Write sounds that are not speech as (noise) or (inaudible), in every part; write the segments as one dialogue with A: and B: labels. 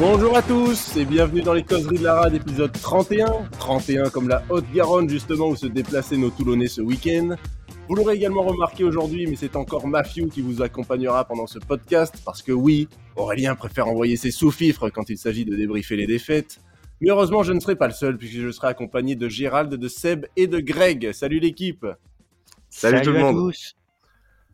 A: Bonjour à tous et bienvenue dans les causeries de la rade épisode 31. 31 comme la Haute-Garonne justement où se déplaçaient nos Toulonnais ce week-end. Vous l'aurez également remarqué aujourd'hui, mais c'est encore Mafiou qui vous accompagnera pendant ce podcast, parce que oui, Aurélien préfère envoyer ses sous-fifres quand il s'agit de débriefer les défaites. Mais heureusement, je ne serai pas le seul, puisque je serai accompagné de Gérald, de Seb et de Greg. Salut l'équipe
B: Salut, tout le monde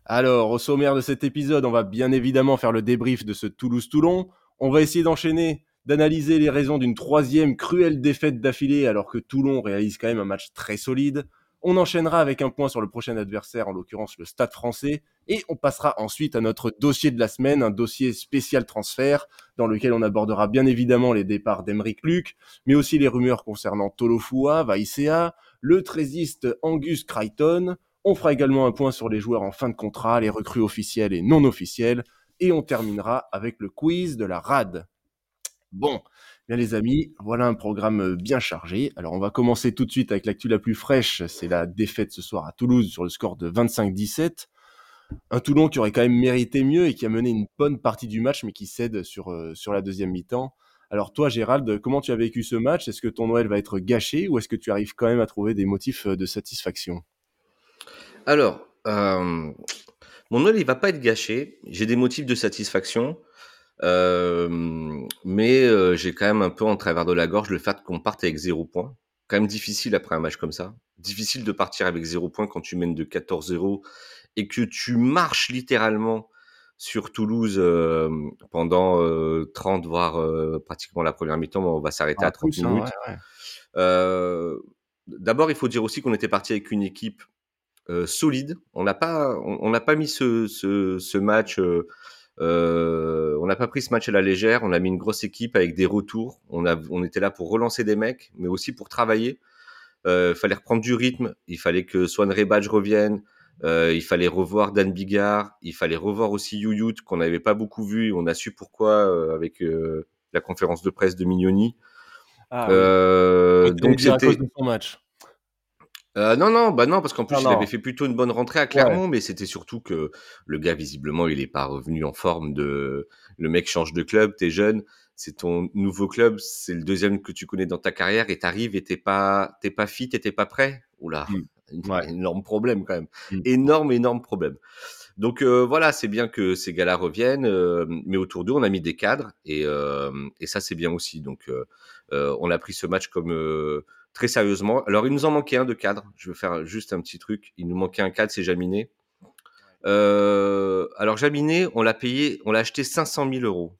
A: Alors, au sommaire de cet épisode, on va bien évidemment faire le débrief de ce Toulouse-Toulon. On va essayer d'enchaîner, d'analyser les raisons d'une troisième cruelle défaite d'affilée, alors que Toulon réalise quand même un match très solide. On enchaînera avec un point sur le prochain adversaire, en l'occurrence le Stade français, et on passera ensuite à notre dossier de la semaine, un dossier spécial transfert, dans lequel on abordera bien évidemment les départs d'Emeric Luc, mais aussi les rumeurs concernant Tolofua, Vaisea, le trésiste Angus Crichton. On fera également un point sur les joueurs en fin de contrat, les recrues officielles et non officielles, et on terminera avec le quiz de la RAD. Bon, Bien les amis, voilà un programme euh, bien chargé. Alors on va commencer tout de suite avec l'actu la plus fraîche, c'est la défaite ce soir à Toulouse sur le score de 25-17. Un Toulon qui aurait quand même mérité mieux et qui a mené une bonne partie du match mais qui cède sur, euh, la deuxième mi-temps. Alors toi Gérald, comment tu as vécu ce match? Est-ce que ton Noël va être gâché ou est-ce que tu arrives quand même à trouver des motifs euh, de satisfaction?
B: Alors, mon Noël il va pas être gâché. J'ai des motifs de satisfaction. Euh, mais euh, j'ai quand même un peu en travers de la gorge le fait qu'on parte avec zéro point. Quand même difficile après un match comme ça. Difficile de partir avec zéro point quand tu mènes de 14-0 et que tu marches littéralement sur Toulouse euh, pendant 30 voire pratiquement la première mi-temps. on va s'arrêter à 30 hein, minutes. D'abord, il faut dire aussi qu'on était parti avec une équipe solide. On n'a pas, on n'a pas mis ce, ce, ce match euh, on n'a pas pris ce match à la légère. On a mis une grosse équipe avec des retours. On, a, on était là pour relancer des mecs, mais aussi pour travailler. Euh, il fallait reprendre du rythme. Il fallait que Swan Rebadge revienne. Euh, il fallait revoir Dan Bigard. Il fallait revoir aussi Youyut qu'on n'avait pas beaucoup vu. On a su pourquoi avec la conférence de presse de Mignoni.
A: Ah, donc c'était match.
B: Euh, non, non, bah non, parce qu'en plus, il avait fait plutôt une bonne rentrée à Clermont, mais c'était surtout que le gars, visiblement, il est pas revenu en forme de. Le mec change de club, t'es jeune, c'est ton nouveau club, c'est le deuxième que tu connais dans ta carrière, et t'arrives et t'es pas, t'es pas fit, t'es pas prêt? Oula, mmh. (laughs) ouais. énorme problème quand même. Mmh. Énorme, énorme problème. Donc euh, voilà, c'est bien que ces gars-là reviennent, euh, mais autour d'eux, on a mis des cadres, et, euh, et ça, c'est bien aussi. Donc, on a pris ce match comme très sérieusement. Alors, il nous en manquait un de cadre. Je vais faire juste un petit truc. Il nous manquait un cadre, c'est Jaminé. Euh, alors, Jaminé, on l'a payé, on l'a acheté 500 000 euros.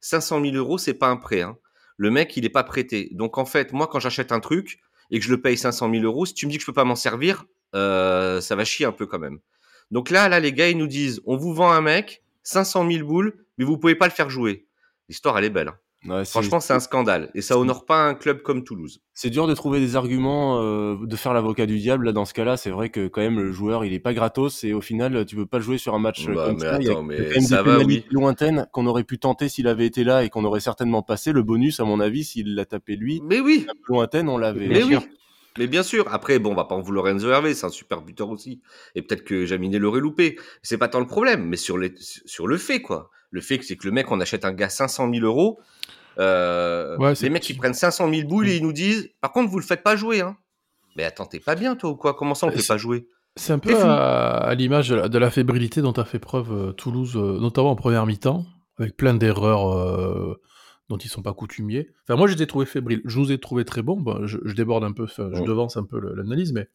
B: 500 000 euros, c'est pas un prêt. Hein. Le mec, il est pas prêté. Donc, en fait, moi, quand j'achète un truc et que je le paye 500 000 euros, si tu me dis que je peux pas m'en servir, euh, ça va chier un peu quand même. Donc là, là, les gars, ils nous disent, on vous vend un mec, 500 000 boules, mais vous pouvez pas le faire jouer. L'histoire, elle est belle. Hein. Franchement, c'est un scandale. Et ça honore pas un club comme Toulouse.
A: C'est dur de trouver des arguments, euh, de faire l'avocat du diable. Là, dans ce cas-là, c'est vrai que quand même, le joueur, il est pas gratos. Et au final, tu peux pas jouer sur un match
B: bah,
A: comme
B: mais
A: ça.
B: Attends,
A: il y a
B: mais
A: quand même
B: ça
A: des
B: va, oui.
A: lointaines qu'on aurait pu tenter s'il avait été là et qu'on aurait certainement passé. Le bonus, à mon avis, s'il l'a tapé lui.
B: Mais oui.
A: Lointaine, on l'avait.
B: Mais oui. Mais bien sûr. Après, bon, on va pas en vouloir Enzo Hervé, c'est un super buteur aussi. Et peut-être que Jaminet l'aurait loupé. C'est pas tant le problème, mais sur les, sur le fait, quoi. Le fait que c'est que le mec, on achète un gars 500 000 euros. Euh,
C: Ouais,
B: les mecs, ils prennent 500 000 boules et ils nous disent, par contre, vous le faites pas jouer, hein. Mais attends, t'es pas bien, toi, ou quoi? Comment ça, on
C: Euh,
B: fait pas jouer?
C: C'est un peu à, à l'image de, la- de la fébrilité dont a fait preuve euh, Toulouse, euh, notamment en première mi-temps, avec plein d'erreurs dont ils sont pas coutumiers. Enfin, moi, je les ai trouvés fébriles. Je vous ai trouvé très bons. Bon, je, je déborde un peu, je devance un peu le- l'analyse, mais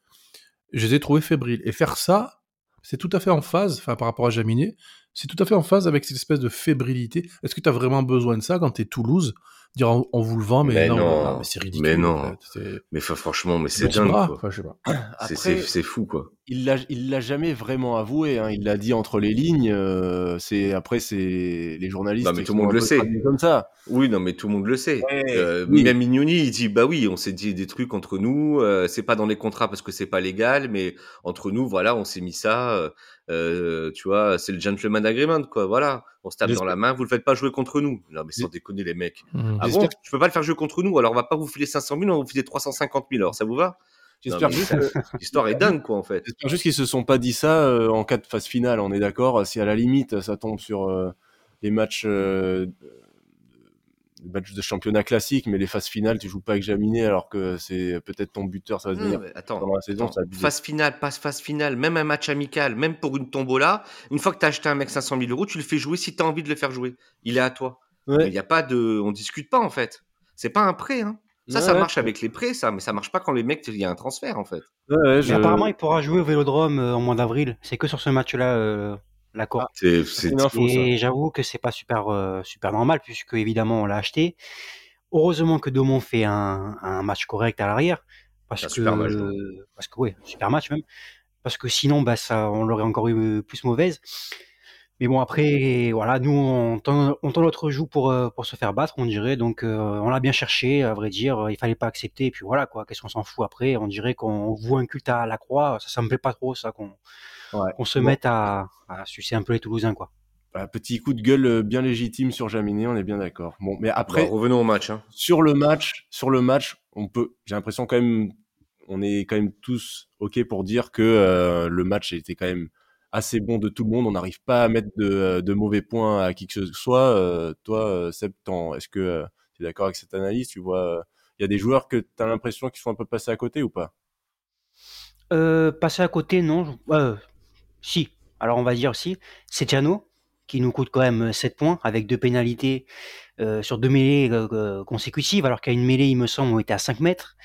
C: je les ai trouvés fébriles. Et faire ça, c'est tout à fait en phase, enfin, par rapport à Jaminet, c'est tout à fait en phase avec cette espèce de fébrilité. Est-ce que tu as vraiment besoin de ça quand tu es Toulouse? Dire on, on vous le vend, mais,
B: Mais
C: non,
B: non.
C: mais c'est ridicule.
B: Mais non.
C: en fait. C'est
B: Mais franchement, mais c'est dingue,
C: bras.
B: quoi.
C: Enfin, je sais pas.
B: C'est- (clears throat)
A: Après,
B: C'est c'est fou, quoi.
A: il l'a, il l'a jamais vraiment avoué. Hein. Il l'a dit entre les lignes. euh, c'est après, c'est les journalistes.
B: Non, mais tout le
A: sont
B: monde le sait.
A: Comme ça.
B: Oui, non, mais tout le monde le sait.
A: Ouais,
B: Euh,
A: oui.
B: Même Mignoni, il dit bah oui, on s'est dit des trucs entre nous. euh, c'est pas dans les contrats parce que c'est pas légal, mais entre nous, voilà, on s'est mis ça. euh, tu vois, c'est le gentleman agreement, quoi. Voilà, on se tape dans la main. Vous le faites pas jouer contre nous. Non, mais sans déconner, les mecs.
C: Mhm.
B: Ah bon, je peux pas le faire jouer contre nous. Alors on va pas vous filer 500 000, on va vous filer 350 000. Alors ça vous va?
A: J'espère juste, que- (laughs)
B: L'histoire est dingue, quoi, en fait.
A: j'espère juste qu'ils se sont pas dit ça euh, en cas de phase finale. On est d'accord. Si à la limite ça tombe sur euh, les matchs euh, matchs de championnat classique, mais les phases finales, tu joues pas avec Jaminé alors que c'est peut-être ton buteur, ça va devenir
B: attends, pendant la saison. phase finale, passe phase finale, même un match amical, même pour une tombola, une fois que tu as acheté un mec 500 000 euros, tu le fais jouer si tu as envie de le faire jouer. Il est à toi. Il n'y a pas de, on discute pas en fait. C'est pas un prêt. Hein. Ça, ça marche avec les prêts, ça, mais ça marche pas quand les mecs, il y a un transfert en fait.
D: Mais apparemment, il pourra jouer au Vélodrome euh, en mois d'avril. C'est que sur ce match-là, euh, l'accord. Ah, c'est Et j'avoue que c'est pas super euh, super normal puisque évidemment on l'a acheté. Heureusement que Domon fait un, un match correct à l'arrière parce que super match, parce que ouais, super match même parce que sinon bah ça on l'aurait encore eu plus mauvaise. Mais bon, après, voilà, nous, on tend, on notre joue pour, euh, pour se faire battre, on dirait. Donc, euh, on l'a bien cherché, à vrai dire. Il fallait pas accepter. Et puis voilà, quoi. Qu'est-ce qu'on s'en fout après? On dirait qu'on voit un culte à la croix. Ça, ça me plaît pas trop, ça, qu'on se mette à, à sucer un peu les Toulousains, quoi.
A: Bah, petit coup de gueule euh, bien légitime sur Jaminé, on est bien d'accord. Bon, mais après,
B: bah, revenons au match. Hein.
A: Sur le match, sur le match, on peut. J'ai l'impression quand même, on est quand même tous ok pour dire que le match était quand même assez bon de tout le monde. On n'arrive pas à mettre de, de, mauvais points à qui que ce soit. Euh, toi, euh, Seb, est-ce que euh, tu es d'accord avec cette analyse? Tu vois, il y a des joueurs que tu as l'impression qu'ils sont un peu passés à côté ou pas?
D: Euh, Passer à côté, non. Si. Alors on va dire si. C'est Jano qui nous coûte quand même 7 points avec deux pénalités sur deux mêlées consécutives, alors qu'à une mêlée, il me semble, on était à 5 mètres.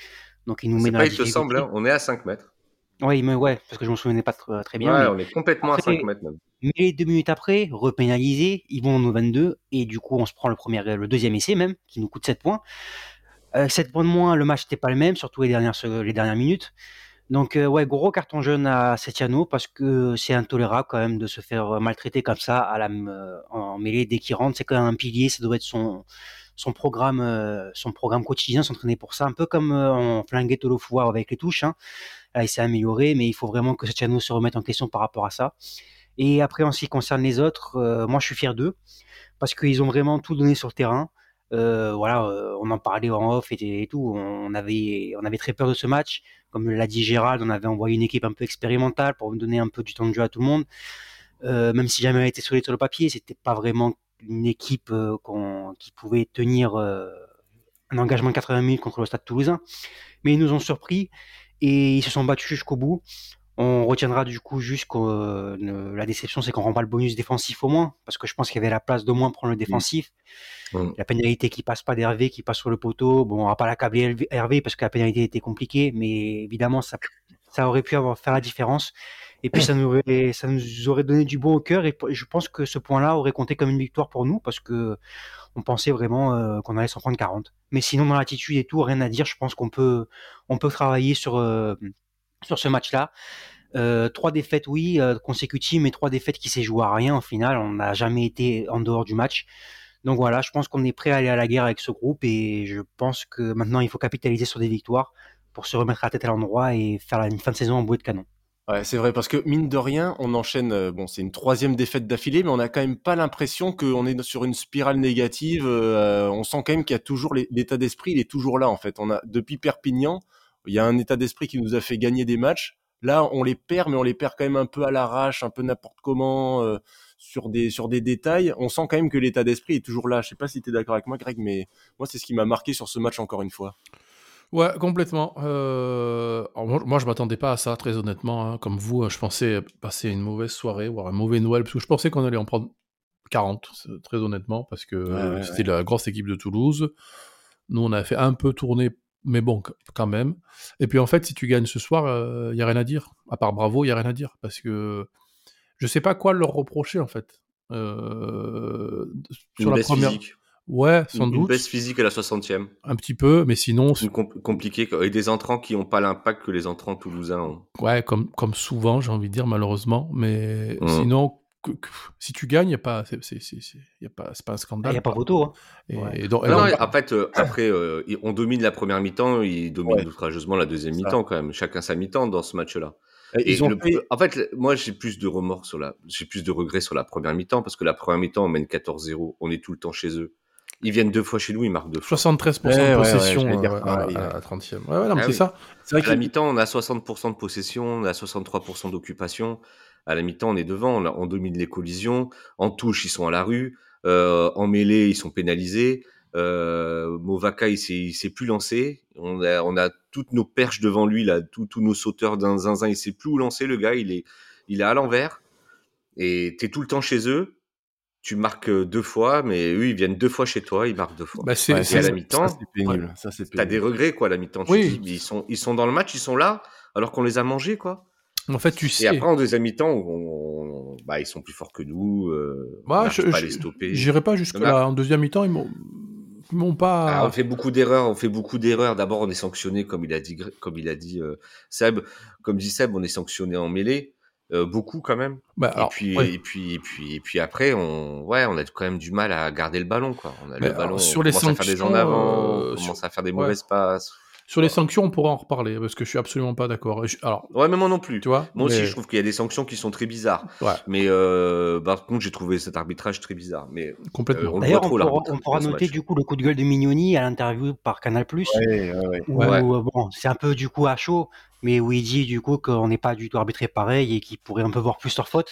D: Donc il nous met dans
B: pas, il te semble, hein, on est à 5 mètres.
D: Oui, mais ouais, parce que je m'en souvenais pas très bien.
B: Ouais, on est complètement à 5 mètres même.
D: Mais deux minutes après, repénalisé, ils vont au 22, et du coup, on se prend le, premier, le deuxième essai même, qui nous coûte 7 points. Euh, 7 points de moins, le match n'était pas le même, surtout les dernières, les dernières minutes. Donc, euh, ouais, gros carton jaune à Setiano, parce que c'est intolérable quand même de se faire maltraiter comme ça à la, euh, en mêlée dès qu'il rentre. C'est quand même un pilier, ça doit être son, son programme, euh, son programme quotidien, s'entraîner pour ça, un peu comme on flinguait Tolofouar avec les touches. Hein. Là, il s'est amélioré, mais il faut vraiment que Setiano se remette en question par rapport à ça. Et après, en ce qui concerne les autres, euh, moi, je suis fier d'eux parce qu'ils ont vraiment tout donné sur le terrain. Euh, voilà, euh, on en parlait en off et, tout. On avait, on avait très peur de ce match. Comme l'a dit Gérald, on avait envoyé une équipe un peu expérimentale pour donner un peu du temps de jeu à tout le monde. même si jamais elle était solide sur le papier, c'était pas vraiment une équipe qui pouvait tenir un engagement de 80 minutes contre le Stade Toulousain. Mais ils nous ont surpris et ils se sont battus jusqu'au bout. On retiendra du coup juste que euh, la déception, c'est qu'on rend pas le bonus défensif au moins, parce que je pense qu'il y avait la place d'au moins prendre le défensif. Mmh. La pénalité qui passe pas d'Hervé, qui passe sur le poteau, bon, on va pas l'accabler Hervé parce que la pénalité était compliquée, mais évidemment, ça, ça aurait pu avoir, faire la différence. Et puis ça nous, aurait, ça nous aurait donné du bon au cœur, et je pense que ce point-là aurait compté comme une victoire pour nous, parce que on pensait vraiment euh, qu'on allait s'en prendre 40. Mais sinon, dans l'attitude et tout, rien à dire. Je pense qu'on peut, on peut travailler sur, euh, sur ce match-là. Euh, trois défaites, oui, consécutives, mais trois défaites qui s'est joué à rien au final. On n'a jamais été en dehors du match. Donc voilà, je pense qu'on est prêt à aller à la guerre avec ce groupe et je pense que maintenant il faut capitaliser sur des victoires pour se remettre la tête à l'endroit et faire une fin de saison en bouée de canon.
A: Ouais, c'est vrai, parce que mine de rien, on enchaîne, euh, bon, c'est une troisième défaite d'affilée, mais on a quand même pas l'impression qu'on est sur une spirale négative. Euh, on sent quand même qu'il y a toujours l'état d'esprit, il est toujours là en fait. On a depuis Perpignan, il y a un état d'esprit qui nous a fait gagner des matchs. Là, on les perd, mais on les perd quand même un peu à l'arrache, un peu n'importe comment, euh, sur des sur des détails. On sent quand même que l'état d'esprit est toujours là. Je sais pas si tu es d'accord avec moi, Greg, mais moi c'est ce qui m'a marqué sur ce match encore une fois.
C: Ouais, complètement. Euh, moi, je m'attendais pas à ça, très honnêtement. Hein. Comme vous, je pensais passer une mauvaise soirée, voire un mauvais Noël, parce que je pensais qu'on allait en prendre 40, très honnêtement, parce que c'était la grosse équipe de Toulouse. Nous, on a fait un peu tourner, mais bon, quand même. Et puis, en fait, si tu gagnes ce soir, il euh, y a rien à dire. À part bravo, il y a rien à dire, parce que je sais pas quoi leur reprocher, en fait.
B: Euh, sur la première. Physique.
C: Ouais, sans
B: une,
C: doute. Une
B: baisse physique à la 60e.
C: Un petit peu, mais sinon.
B: C'est compliqué. Et des entrants qui n'ont pas l'impact que les entrants toulousains ont.
C: Ouais, comme, comme souvent, j'ai envie de dire, malheureusement. Mais mmh. sinon, si tu gagnes, il n'y a pas, c'est, pas, pas un scandale.
D: Il n'y a pas photo. Hein.
B: Et, donc, non, en fait, euh, après, euh, on domine la première mi-temps, ils dominent outrageusement la deuxième mi-temps quand même. Chacun sa mi-temps dans ce match-là. Ils ont En fait, moi, j'ai plus de remords sur la, j'ai plus de regrets sur la première mi-temps parce que la première mi-temps, on mène 14-0, on est tout le temps chez eux. Ils viennent deux fois chez nous, ils marquent deux fois.
C: 73% de possession euh, à, la 30e. Ouais, non, ah c'est ça.
B: à la mi-temps, on a 60% de possession, on a 63% d'occupation. À la mi-temps, on est devant, on, domine les collisions. En touche, ils sont à la rue. Euh, en mêlée, ils sont pénalisés. Euh, Movaka, il s'est, plus lancé. On a, on a toutes nos perches devant lui, là, tous nos sauteurs d'un zinzin. Il s'est plus où lancer, le gars. Il est, il est à l'envers. Et t'es tout le temps chez eux. Tu marques deux fois, mais eux, ils viennent deux fois chez toi, ils marquent deux fois.
C: Bah, c'est,
B: et à la mi-temps,
A: Ça, c'est pénible. Ça, c'est
B: t'as des regrets, quoi, à la mi-temps. Tu
C: Oui.
B: ils sont, ils sont dans le match, ils sont là, alors qu'on les a mangés, quoi.
C: En fait, tu
B: Et
C: sais.
B: après, en deuxième mi-temps, on, on- bah, ils sont plus forts que nous. Euh,
C: Moi,
B: on
C: je-
B: pas à les stopper.
C: J'irai pas jusque là. En deuxième mi-temps, ils m'ont, ils pas.
B: Ah, on fait beaucoup d'erreurs, on fait beaucoup d'erreurs. D'abord, on est sanctionné, comme il a dit, comme il a dit euh, Seb. Comme dit Seb, on est sanctionné en mêlée, euh, beaucoup quand même.
C: Bah, alors,
B: et puis,
C: ouais.
B: et puis, et puis, et puis après, on, ouais, on a quand même du mal à garder le ballon, quoi. On a le ballon, on
C: sur les
B: commence à faire des gens en avant,
C: euh,
B: on commence
C: sur-
B: à faire des
C: ouais.
B: mauvaises passes.
C: Sur les sanctions, on pourra en reparler parce que je suis absolument pas d'accord. Je- Alors,
B: Ouais, mais moi non plus.
C: tu vois.
B: Moi aussi, je trouve qu'il y a des sanctions qui sont très bizarres.
C: Ouais,
B: Mais euh, par contre, j'ai trouvé cet arbitrage très bizarre. Mais
C: complètement.
B: Euh,
D: D'ailleurs, on, pourra, on noter
B: match.
D: du coup le coup de gueule de Mignoni à l'interview par Canal+.
A: Ouais, ouais, ouais.
D: où,
B: Ouais.
D: euh, bon, c'est un peu du coup à chaud, mais où il dit du coup qu'on n'est pas du tout arbitré pareil et qu'il pourrait un peu voir plus leur faute.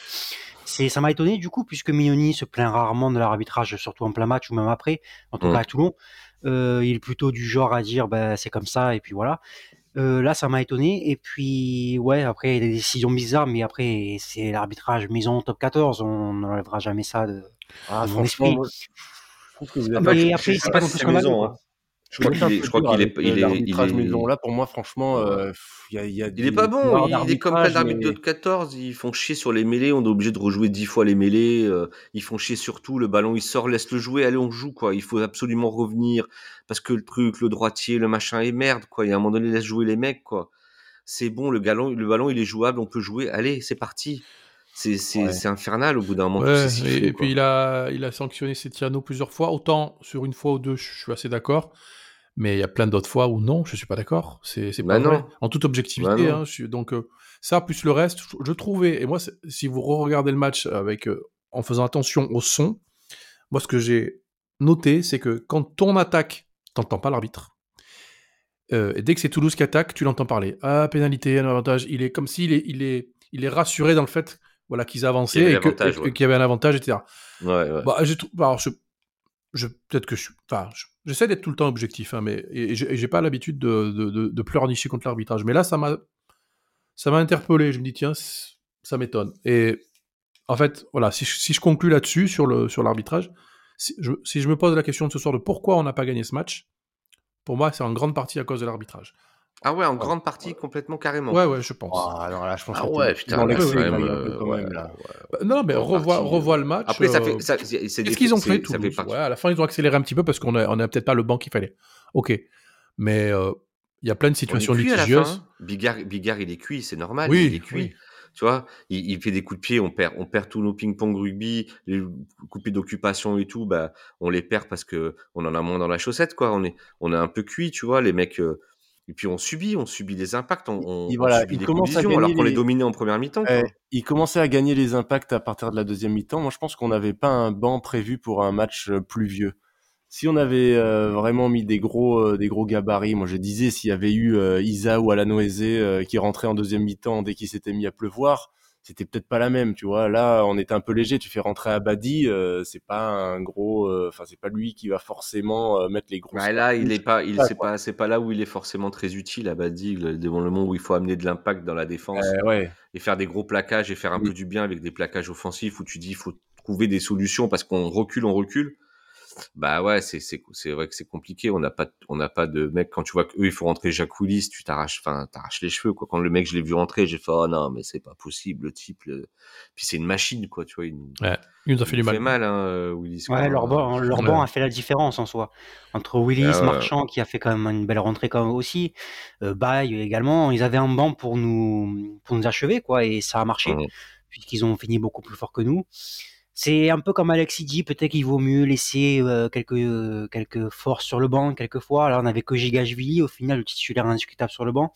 D: C'est, ça m'a étonné du coup, puisque Mignoni se plaint rarement de l'arbitrage, surtout en plein match ou même après, en tout
B: Mm.
D: cas à Toulon. Euh, il est plutôt du genre à dire bah, c'est comme ça et puis voilà. Euh, là, ça m'a étonné. Et puis, ouais, après, il y a des décisions bizarres, mais après, c'est l'arbitrage maison top 14. On n'enlèvera jamais ça de,
A: Ah,
D: de mon esprit.
A: moi, je trouve que vous êtes
D: mais
A: pas-
D: après, c'est pas
B: pas si maison, hein. Je crois qu'il est,
A: peu
B: je crois
A: dur
B: qu'il est,
A: avec,
B: il
A: euh,
B: est, il est-
A: maison là pour moi franchement euh, il y a, il y a
B: Il est pas bon, il est comme plein d'arbitres de
A: mais-
B: 14, ils font chier sur les mêlées, on est obligé de rejouer 10 fois les mêlées, euh, ils font chier sur tout, le ballon il sort, laisse le jouer, allez on joue quoi, il faut absolument revenir, parce que le truc, le droitier, le machin est merde quoi, il y a un moment donné laisse jouer les mecs quoi. C'est bon, le, galon, le ballon il est jouable, on peut jouer, allez c'est parti. C'est
A: Ouais.
B: infernal au bout d'un moment,
C: Ouais, et, puis il a, il a sanctionné Setiano plusieurs fois. Autant sur une fois ou deux, je suis assez d'accord. Mais il y a plein d'autres fois où non, je suis pas d'accord. C'est
B: Bah
C: pas
B: non.
C: vrai. En toute objectivité.
B: Bah
C: hein, je suis- donc euh, ça plus le reste, je- je trouvais. Et moi, si vous regardez le match avec euh, en faisant attention au son, moi ce que j'ai noté, c'est que quand ton attaque, t'entends pas l'arbitre. Euh, et dès que c'est Toulouse qui attaque, tu l'entends parler. Ah, pénalité, un avantage. Il est comme s'il est, il est, il est rassuré dans le fait voilà, qu'ils avançaient et
B: ouais.
C: qu'il y avait un avantage, etc.
B: Ouais, ouais.
C: Bah, alors, je, je, peut-être que je enfin, je- j'essaie d'être tout le temps objectif, hein, mais et, et j'ai pas l'habitude de, de, de, de pleurnicher contre l'arbitrage. Mais là, ça m'a, ça m'a interpellé. Je me dis tiens, ça m'étonne. Et en fait, voilà, si je, si je conclus là-dessus sur le sur l'arbitrage, si je, si je me pose la question de ce soir de pourquoi on n'a pas gagné ce match, pour moi, c'est en grande partie à cause de l'arbitrage.
B: Ah ouais, en grande partie, complètement, carrément.
C: Ouais, ouais, je pense.
A: Ah, non, là, je pense
B: Ah
A: que
B: ouais, putain,
A: dans
B: là,
A: l'excès,
B: quand même, euh, ouais,
A: là.
B: ouais.
C: Bah, non, mais revois,
B: partie,
C: revois
B: euh,
C: le match.
B: Après, ça
C: euh,
B: fait, ça, c'est
C: Qu'est-ce qu'ils ont fait,
B: partie.
C: Ouais, À la fin, ils ont accéléré un petit peu parce qu'on a, on a peut-être pas le banc qu'il fallait. Ok. Mais euh, il y a plein de situations litigieuses.
B: fin. Bigard, Bigard, il est cuit, c'est normal.
C: Oui,
B: il est cuit.
C: oui.
B: Tu vois, il, il fait des coups de pied, on perd, on perd tous nos ping-pong rugby, les coups de pied d'occupation et tout, bah, on les perd parce que on en a moins dans la chaussette, quoi. On est, on est un peu cuit, tu vois, les mecs. Et puis on subit, on subit les impacts, on, on,
A: Il-
B: on
A: voilà,
B: subit
A: il
B: collisions alors qu'on les
A: les-
B: dominait en première mi-temps.
A: il commençait à gagner les impacts à partir de la deuxième mi-temps. Moi, je pense qu'on n'avait pas un banc prévu pour un match euh, pluvieux. Si on avait euh, vraiment mis des gros, euh, des gros gabarits, moi je disais s'il y avait eu Isa ou Alanoese qui rentrait en deuxième mi-temps dès qu'il s'était mis à pleuvoir, c'était peut-être pas la même, tu vois. Là, on était un peu léger. Tu fais rentrer Abadi, euh, c'est pas un gros, euh, enfin c'est pas lui qui va forcément euh, mettre les gros.
B: Bah, là, il est pas, il c'est pas, c'est pas là où il est forcément très utile. Abadi, devant le monde où il faut amener de l'impact dans la défense.
A: Ouais.
B: et faire des gros plaquages et faire un
A: Oui.
B: peu du bien avec des plaquages offensifs où tu dis il faut trouver des solutions parce qu'on recule, on recule. Bah ouais, c'est c'est c'est vrai que c'est compliqué. On n'a pas on n'a pas de mec quand tu vois qu'eux il faut rentrer Jacques Willis, tu t'arraches enfin t'arraches les cheveux quoi. Quand le mec je l'ai vu rentrer, j'ai fait oh non mais c'est pas possible le type. le- Puis c'est une machine quoi, tu vois. Nous-
C: Ouais, il nous a fait
B: il
C: du
B: nous fait
C: mal.
B: mal hein, euh, Willis. quoi.
D: Ouais, leur banc, leur
C: Ouais.
D: banc a fait la différence en soi. Entre Willis,
B: Ah ouais.
D: Marchand, qui a fait quand même une belle rentrée quand même aussi, euh, Baye également, ils avaient un banc pour nous, pour nous achever, quoi, et ça a marché, puisqu'ils ont fini beaucoup plus fort que nous. C'est un peu comme Alexis dit, peut-être qu'il vaut mieux laisser euh, quelques, quelques forces sur le banc, quelquefois. Là, on avait que Gigashvili, au final, le titulaire indiscutable sur le banc.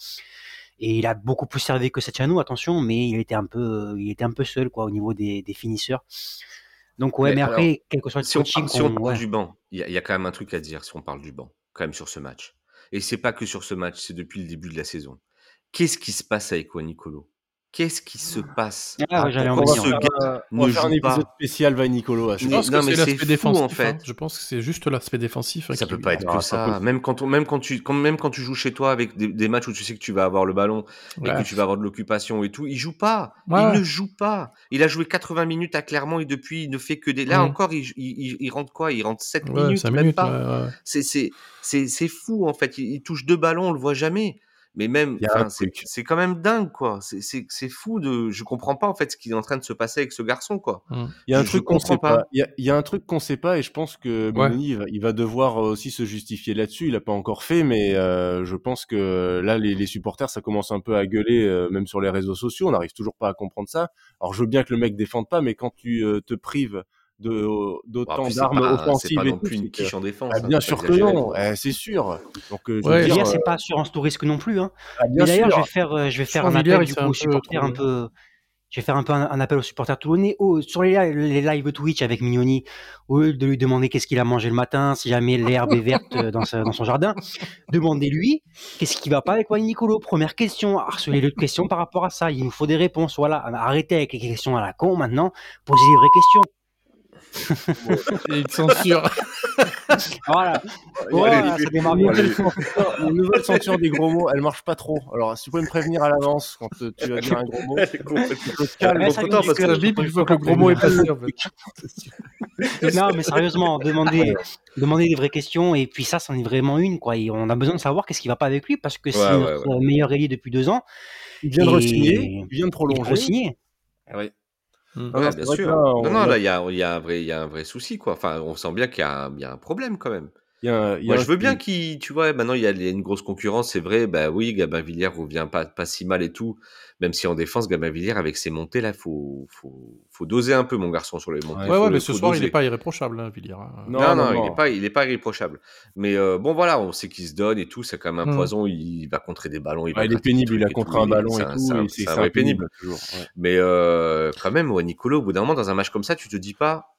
D: Et il a beaucoup plus servi que Setiano, attention, mais il était un peu, il était un peu seul, quoi, au niveau des, des finisseurs. Donc, ouais,
B: Mais
D: mais,
B: alors,
D: après, quel que soit le
B: Si on,
D: coaching,
B: parle, si on parle
D: ouais.
B: du banc, il y, a- il y a quand même un truc à dire si on parle du banc, quand même sur ce match. Et c'est pas que sur ce match, c'est depuis le début de la saison. Qu'est-ce qui se passe avec Juan Nicolo? Qu'est-ce qui se passe
D: ah, ouais,
A: On va faire un épisode spécial va Nicolo.
C: Je pense que c'est l'aspect défensif. En fait. Hein. Je pense que c'est juste l'aspect défensif.
B: Hein, ça peut pas être que ça. Même quand, même, quand tu, même quand tu joues chez toi avec des, matchs où tu sais que tu vas avoir le ballon et que tu vas avoir de l'occupation et tout, il joue pas. Il ne joue pas. Il a joué 80 minutes à Clermont et depuis il ne fait que des. Là encore, il, rentre quoi? Il rentre 7 minutes, même pas. C'est fou en fait. Il, touche deux ballons, on le voit jamais. Mais même, c'est quand même dingue, quoi. C'est fou de. Je comprends pas en fait ce qui est en train de se passer avec ce garçon, quoi.
A: Mmh. Il y a un truc qu'on sait pas. Il y, a, un truc qu'on sait pas et je pense que il, va, devoir aussi se justifier là-dessus. Il a pas encore fait, mais euh, je pense que là, les, supporters, ça commence un peu à gueuler, euh, même sur les réseaux sociaux. On n'arrive toujours pas à comprendre ça. Alors, je veux bien que le mec défende pas, mais quand tu euh, te prives d'autant d'armes offensives
B: pas non plus une quiche en défense.
A: Ah, hein, bien sûr que non, eh, c'est sûr.
D: Donc, euh, ouais, dire, c'est pas assurance tout risque non plus. Hein. Ah, d'ailleurs, je vais faire, euh, je vais faire un appel du coup, aux supporters un peu. Je vais faire un peu un, appel aux supporters toulonnais oh, sur les, les live Twitch avec Mignoni, au lieu de lui demander qu'est-ce qu'il a mangé le matin, si jamais l'herbe est verte dans, dans, son jardin, (laughs) demandez-lui qu'est-ce qui va pas avec Wayne Nicolo. Première question, harcelez-le de questions par rapport à ça. Il nous faut des réponses. Voilà, arrêtez avec les questions à la con maintenant, posez des vraies questions
C: il une censure. (laughs)
D: voilà.
A: voilà ça démarre bien. Une nouvelle censure des gros mots, elle marche pas trop. Alors, si tu peux me prévenir à l'avance quand euh, tu vas dire un gros mot, je
C: te calme. parce que la bip, il faut que le gros mot est passé. En fait. (laughs)
D: non, mais sérieusement, demandez, demandez des vraies questions et puis ça, c'en est vraiment une. Quoi. Et on a besoin de savoir qu'est-ce qui va pas avec lui parce que c'est notre meilleur ailier depuis deux ans.
A: Il vient de re-signer, il vient de prolonger. Il
D: re-signer.
B: Ah oui. Mmh. Ouais, bien sûr. non, non, là, il y a, y, a un vrai, y a un vrai souci, quoi. Enfin, on sent bien qu'il y, y, a un problème, quand même. Y a, y a Moi, je veux bien qu'il, tu vois, maintenant, il y a une grosse concurrence, c'est vrai. Bah oui, Gabin Villiers revient pas, pas si mal et tout. Même si en défense, Gabin Villiers, avec ses montées, là, faut, faut, faut doser un peu, mon garçon, sur les montées.
C: Ouais, ouais, mais ce soir, il n'est pas irréprochable, hein, Villiers. Hein.
B: Non, non, il n'est pas, il est pas irréprochable. Mais euh, bon, voilà, on sait qu'il se donne et tout. C'est quand même un mmh. poison. Il va contrer des ballons.
A: Il, il est pénible. Il a contre un ballon et tout.
B: C'est vrai pénible. Mais euh, quand même, ouais, Nicolo, au bout d'un moment, dans un match comme ça, tu te dis pas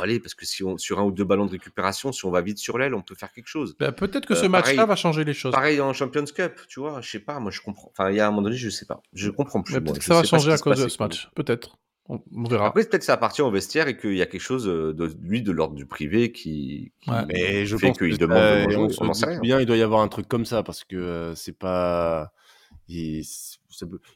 B: allez, parce que si on, sur un ou deux ballons de récupération, si on va vite sur l'aile, on peut faire quelque chose.
C: Bah, peut-être que ce euh, match-là va changer les choses.
B: Pareil en Champions Cup, tu vois, je sais pas, moi je comprends. Enfin, il y a un moment donné, je sais pas. Je comprends plus.
C: Peut-être que ça va changer à cause de ce match. Peut-être. On, verra.
B: Après, peut-être que ça appartient au vestiaire et qu'il y a quelque chose euh, de lui de l'ordre du privé qui,
A: mais je pense qu'il demande. on, bien, il doit y avoir un truc comme ça parce que euh, c'est pas. Il,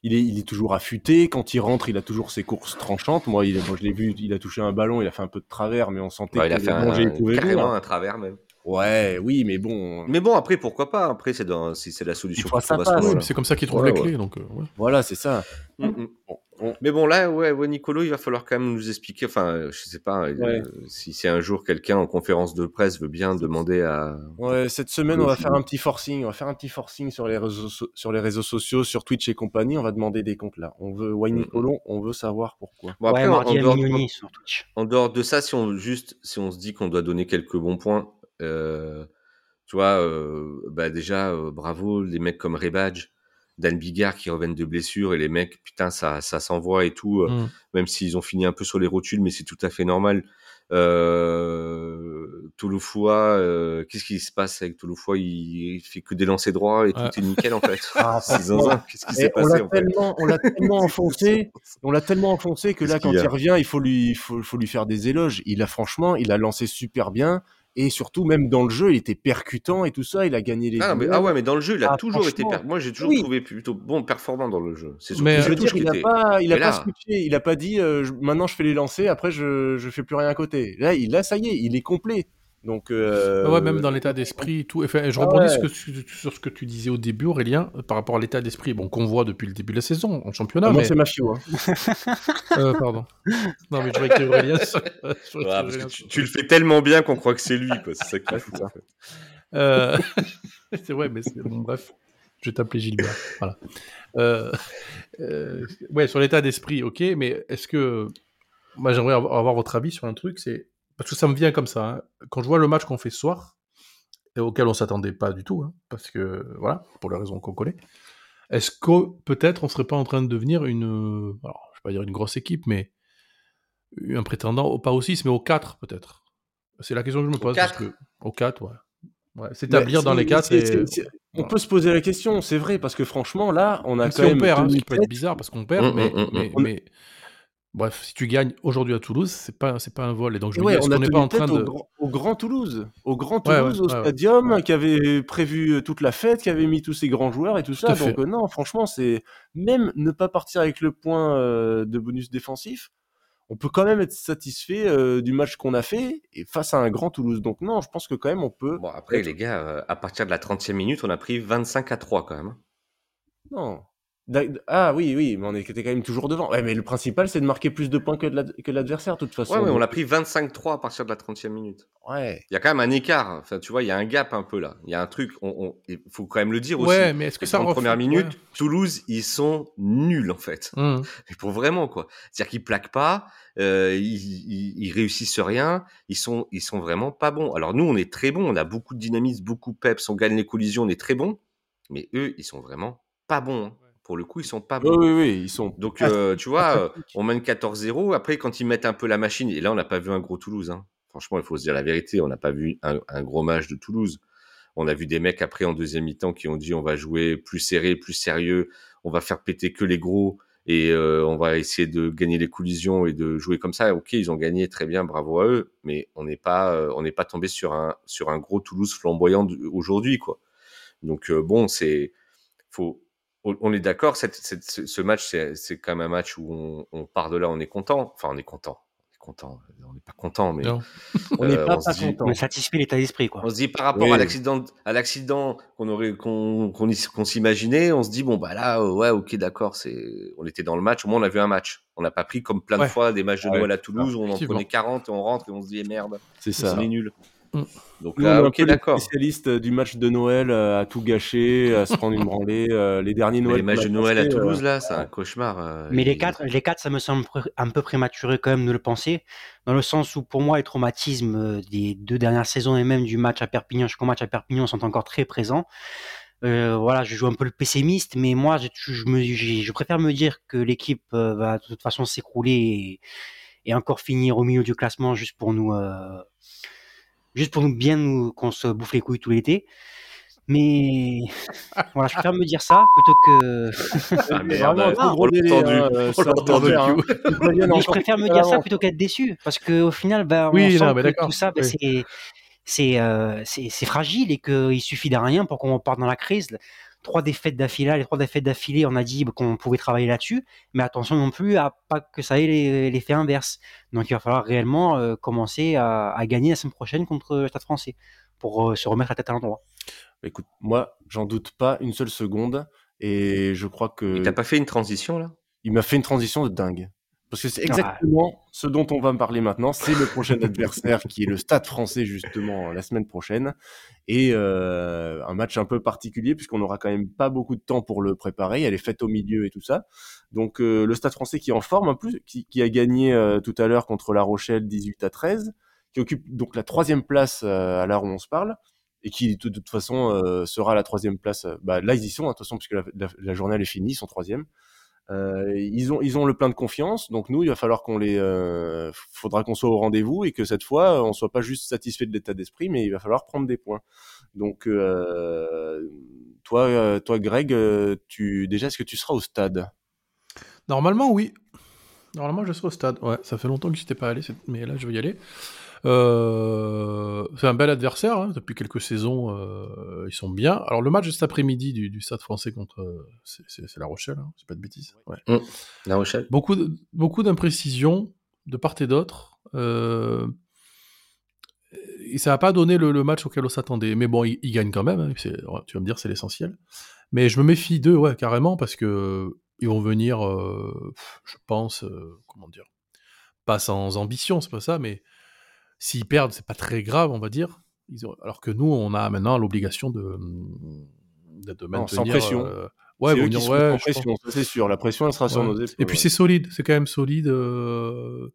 A: il, est, il est toujours affûté. Quand il rentre, il a toujours ses courses tranchantes. Moi, il, moi je l'ai vu, il a touché un ballon, il a fait un peu de travers, mais on sentait
B: qu'il a fait un, carrément un travers même.
A: Ouais, oui, mais bon.
B: Mais bon, après, pourquoi pas? Après, c'est si c'est la solution.
C: c'est comme ça qu'il trouve les clés, donc. Euh,
A: voilà, c'est ça. Mm,
B: Mais bon, là, ouais, ouais, Nicolo, il va falloir quand même nous expliquer. Enfin, je sais pas euh, si c'est un jour quelqu'un en conférence de presse veut bien demander à.
A: Ouais, cette semaine, on va faire un petit forcing. On va faire un petit forcing sur les réseaux, sur les réseaux sociaux, sur Twitch et compagnie. On va demander des comptes là. On veut ouais, Nicolo, on veut savoir pourquoi.
B: Bon, après, en, dehors, sur Twitch. en dehors de ça, si on juste, si on se dit qu'on doit donner quelques bons points, euh, tu vois, euh, bah déjà, euh, bravo les mecs comme Rebadge, Dan Bigard qui reviennent de blessure et les mecs, putain, ça, ça s'envoie et tout, euh, mmh. même s'ils ont fini un peu sur les rotules, mais c'est tout à fait normal. Euh, Touloufoua, euh, qu'est-ce qui se passe avec Touloufoua il, il fait que des lancers droits et tout est nickel en fait. (laughs) Ah, qu'est-ce qui s'est passé
A: on tellement, On l'a tellement (laughs) enfoncé, on l'a tellement enfoncé que là, quand il revient, il faut lui, faut, faut lui faire des éloges. Il a franchement, il a lancé super bien. Et surtout, même dans le jeu, il était percutant et tout ça. Il a gagné les.
B: Ah, mais, ah ouais, mais dans le jeu, il a ah, toujours été. Moi, j'ai toujours trouvé plutôt bon, performant dans le jeu.
A: C'est mais je veux dire, il n'a pas, il a pas switché. Il a pas dit euh, maintenant je fais les lancers, après je, je fais plus rien à côté. Là, il a, ça y est, il est complet. Donc, euh...
C: ouais, même dans l'état d'esprit et tout. Enfin, je ah rebondis sur ce que tu disais au début, Aurélien, par rapport à l'état d'esprit bon, qu'on voit depuis le début de la saison en championnat.
A: moi, c'est Mafio. Hein. (laughs)
C: euh, pardon. Non, mais je crois que Aurélien.
B: Ouais, tu, tu, le fais tellement bien qu'on croit que c'est lui. C'est ça qui est fou. Fait.
C: euh... (laughs) c'est vrai, mais c'est bon, bref. Je vais t'appeler Gilbert. Voilà. Euh... euh ouais, sur l'état d'esprit, ok, mais est-ce que. Moi, j'aimerais avoir votre avis sur un truc, c'est parce que ça me vient comme ça. Hein. Quand je vois le match qu'on fait ce soir, et auquel on s'attendait pas du tout, hein, parce que voilà, pour les raisons qu'on connaît, est-ce que peut-être on serait pas en train de devenir une, alors, je vais pas dire une grosse équipe, mais un prétendant, pas au 6, mais au 4 peut-être? C'est la question que je me pose. Au 4, au 4 ouais. S'établir dans les cas, c'est.
A: On peut se poser la question, c'est vrai, parce que franchement, là, on a quand même.
C: On perd, hein, ce qui peut être bizarre parce qu'on perd, mmh, mmh, mmh, mais, Bref, si tu gagnes aujourd'hui à Toulouse, c'est pas c'est pas un vol. Et donc je me dis,
A: on n'est pas en train de au, grand Toulouse, au grand Toulouse, au stadium, qui avait prévu euh, toute la fête, qui avait mis tous ces grands joueurs et tout, ça. Donc euh, non, franchement, c'est même ne pas partir avec le point euh, de bonus défensif. On peut quand même être satisfait du match qu'on a fait et face à un grand Toulouse. Donc non, je pense que quand même on peut.
B: Bon après les gars, à partir de la 30e minute, on a pris 25 à 3 quand même. Hein.
A: Non, ah oui, oui, mais on était quand même toujours devant. Ouais, mais le principal, c'est de marquer plus de points que l'adversaire, de toute façon.
B: Ouais, mais on a pris 25-3 à partir de la 30e minute.
A: Ouais.
B: Il y a quand même un écart. Enfin, tu vois, il y a un gap un peu là. Il y a un truc. Il faut quand même le dire aussi.
C: Ouais, mais est-ce que ça.
B: En première minute, Toulouse, ils sont nuls en fait. Mmh. (laughs) Mais pour vraiment quoi. C'est-à-dire qu'ils plaquent pas, euh, ils, ils, réussissent rien. Ils sont, ils sont vraiment pas bons. Alors nous, on est très bons. On a beaucoup de dynamisme, beaucoup de peps. On gagne les collisions, on est très bons. Mais eux, ils sont vraiment pas bons. Hein pour le coup, ils sont pas bons.
A: Oui, oui, ils sont.
B: Donc, euh, tu vois, euh, on mène 14-0. Après, quand ils mettent un peu la machine, et là, on n'a pas vu un gros Toulouse. Hein. Franchement, il faut se dire la vérité. On n'a pas vu un, gros match de Toulouse. On a vu des mecs après en deuxième mi-temps qui ont dit on va jouer plus serré, plus sérieux, on va faire péter que les gros et euh, on va essayer de gagner les collisions et de jouer comme ça. Ok, ils ont gagné très bien, bravo à eux, mais on n'est pas on n'est pas tombé sur un sur un gros Toulouse flamboyant aujourd'hui quoi. Donc bon, c'est faut on est d'accord, ce match, c'est quand même un match où on, part de là, on est content. Enfin, on est content. On est content. On n'est pas content, mais (laughs)
D: on n'est pas, content. On satisfait l'état d'esprit, quoi.
B: On se dit par rapport à l'accident, à l'accident qu'on aurait, qu'on s'imaginait, on se dit bon bah là, ouais, ok, d'accord, c'est, on était dans le match. Au moins, on a vu un match. On n'a pas pris comme plein de fois des matchs de Noël à Toulouse où on en prenait 40 et on rentre et on se dit eh, merde, c'est ça, c'est nul.
A: Donc là, on ok, d'accord. Spécialiste du match de Noël euh, à tout gâcher, à se prendre une branlée. Euh, les derniers Noël.
B: Les matchs de Noël à Toulouse, là, c'est un cauchemar.
D: Mais les quatre, les quatre, ça me semble un peu prématuré quand même de le penser, dans le sens où pour moi, les traumatismes des deux dernières saisons et même du match à Perpignan jusqu'au match à Perpignan sont encore très présents. Euh, voilà, je joue un peu le pessimiste, mais moi, je, je, me, je préfère me dire que l'équipe va de toute façon s'écrouler et, et, encore finir au milieu du classement juste pour nous juste pour nous bien nous qu'on se bouffe les couilles tout l'été. Mais (laughs) voilà, je préfère me dire ça plutôt que.
B: Ah, mais vraiment, on l'a entendu.
D: Hein, (laughs) je préfère me dire ça plutôt qu'être déçu, parce qu'au final, bah, on oui, sent que tout ça, bah, c'est euh, c'est fragile et qu'il suffit de rien pour qu'on parte dans la crise trois défaites d'affilée, les trois défaites d'affilée, on a dit qu'on pouvait travailler là-dessus, mais attention non plus à pas que ça ait l'effet inverse. Donc il va falloir réellement euh, commencer à, gagner la semaine prochaine contre le Stade français pour euh, se remettre la tête à l'endroit.
A: Bah, écoute, moi, j'en doute pas une seule seconde, et je crois que.
B: Il t'a pas fait une transition là?
A: Il m'a fait une transition de dingue. Parce que c'est exactement ce dont on va me parler maintenant. C'est le prochain (laughs) adversaire qui est le Stade français, justement, la semaine prochaine. Et euh, un match un peu particulier, puisqu'on n'aura quand même pas beaucoup de temps pour le préparer. Elle est faite au milieu et tout ça. Donc euh, le Stade français qui est en forme, en plus, qui, a gagné euh, tout à l'heure contre La Rochelle 18 à 13, qui occupe donc la troisième place à l'heure où on se parle et qui de, toute façon sera à la troisième place. Bah, là, ils y sont, hein, de toute façon, puisque la, la, la journée elle est finie, ils sont troisième. Euh, ils ont ils ont le plein de confiance, donc nous il va falloir qu'on les euh, faudra qu'on soit au rendez-vous et que cette fois on soit pas juste satisfait de l'état d'esprit, mais il va falloir prendre des points. Donc euh, toi toi Greg, tu déjà est-ce que tu seras au stade?
C: Normalement oui. Normalement je serai au stade. Ouais, ça fait longtemps que je n'étais pas allé, mais là je vais y aller. Euh, c'est un bel adversaire, hein, depuis quelques saisons, euh, ils sont bien. Alors le match de cet après-midi du, Stade français contre... Euh, c'est La Rochelle, hein, c'est pas de bêtises. Ouais.
B: Mmh. la Rochelle.
C: Beaucoup, beaucoup d'imprécisions de part et d'autre. et ça n'a pas donné le, match auquel on s'attendait. Mais bon, ils, gagnent quand même, hein, tu vas me dire, c'est l'essentiel. Mais je me méfie d'eux, ouais, carrément, parce que ils vont venir, je pense, comment dire, pas sans ambition, c'est pas ça, mais S'ils perdent, c'est pas très grave, on va dire. Alors que nous, on a maintenant l'obligation de, de, maintenir.
A: sans pression.
C: Euh, ouais,
A: venir, ouais, pression, c'est sûr. La pression, elle sera sur nos épaules.
C: Et puis c'est solide, c'est quand même solide. Euh,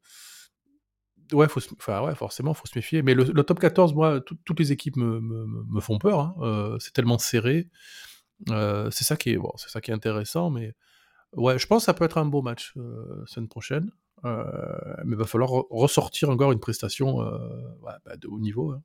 C: ouais, faut enfin, ouais, forcément, faut se méfier. Mais le, top 14, moi, toutes les équipes me, me, font peur. Hein. Euh, c'est tellement serré. c'est ça qui est, bon, c'est ça qui est intéressant. Mais ouais, je pense que ça peut être un beau match semaine prochaine. Euh, mais il va falloir ressortir encore une prestation euh, bah, de haut niveau. Hein.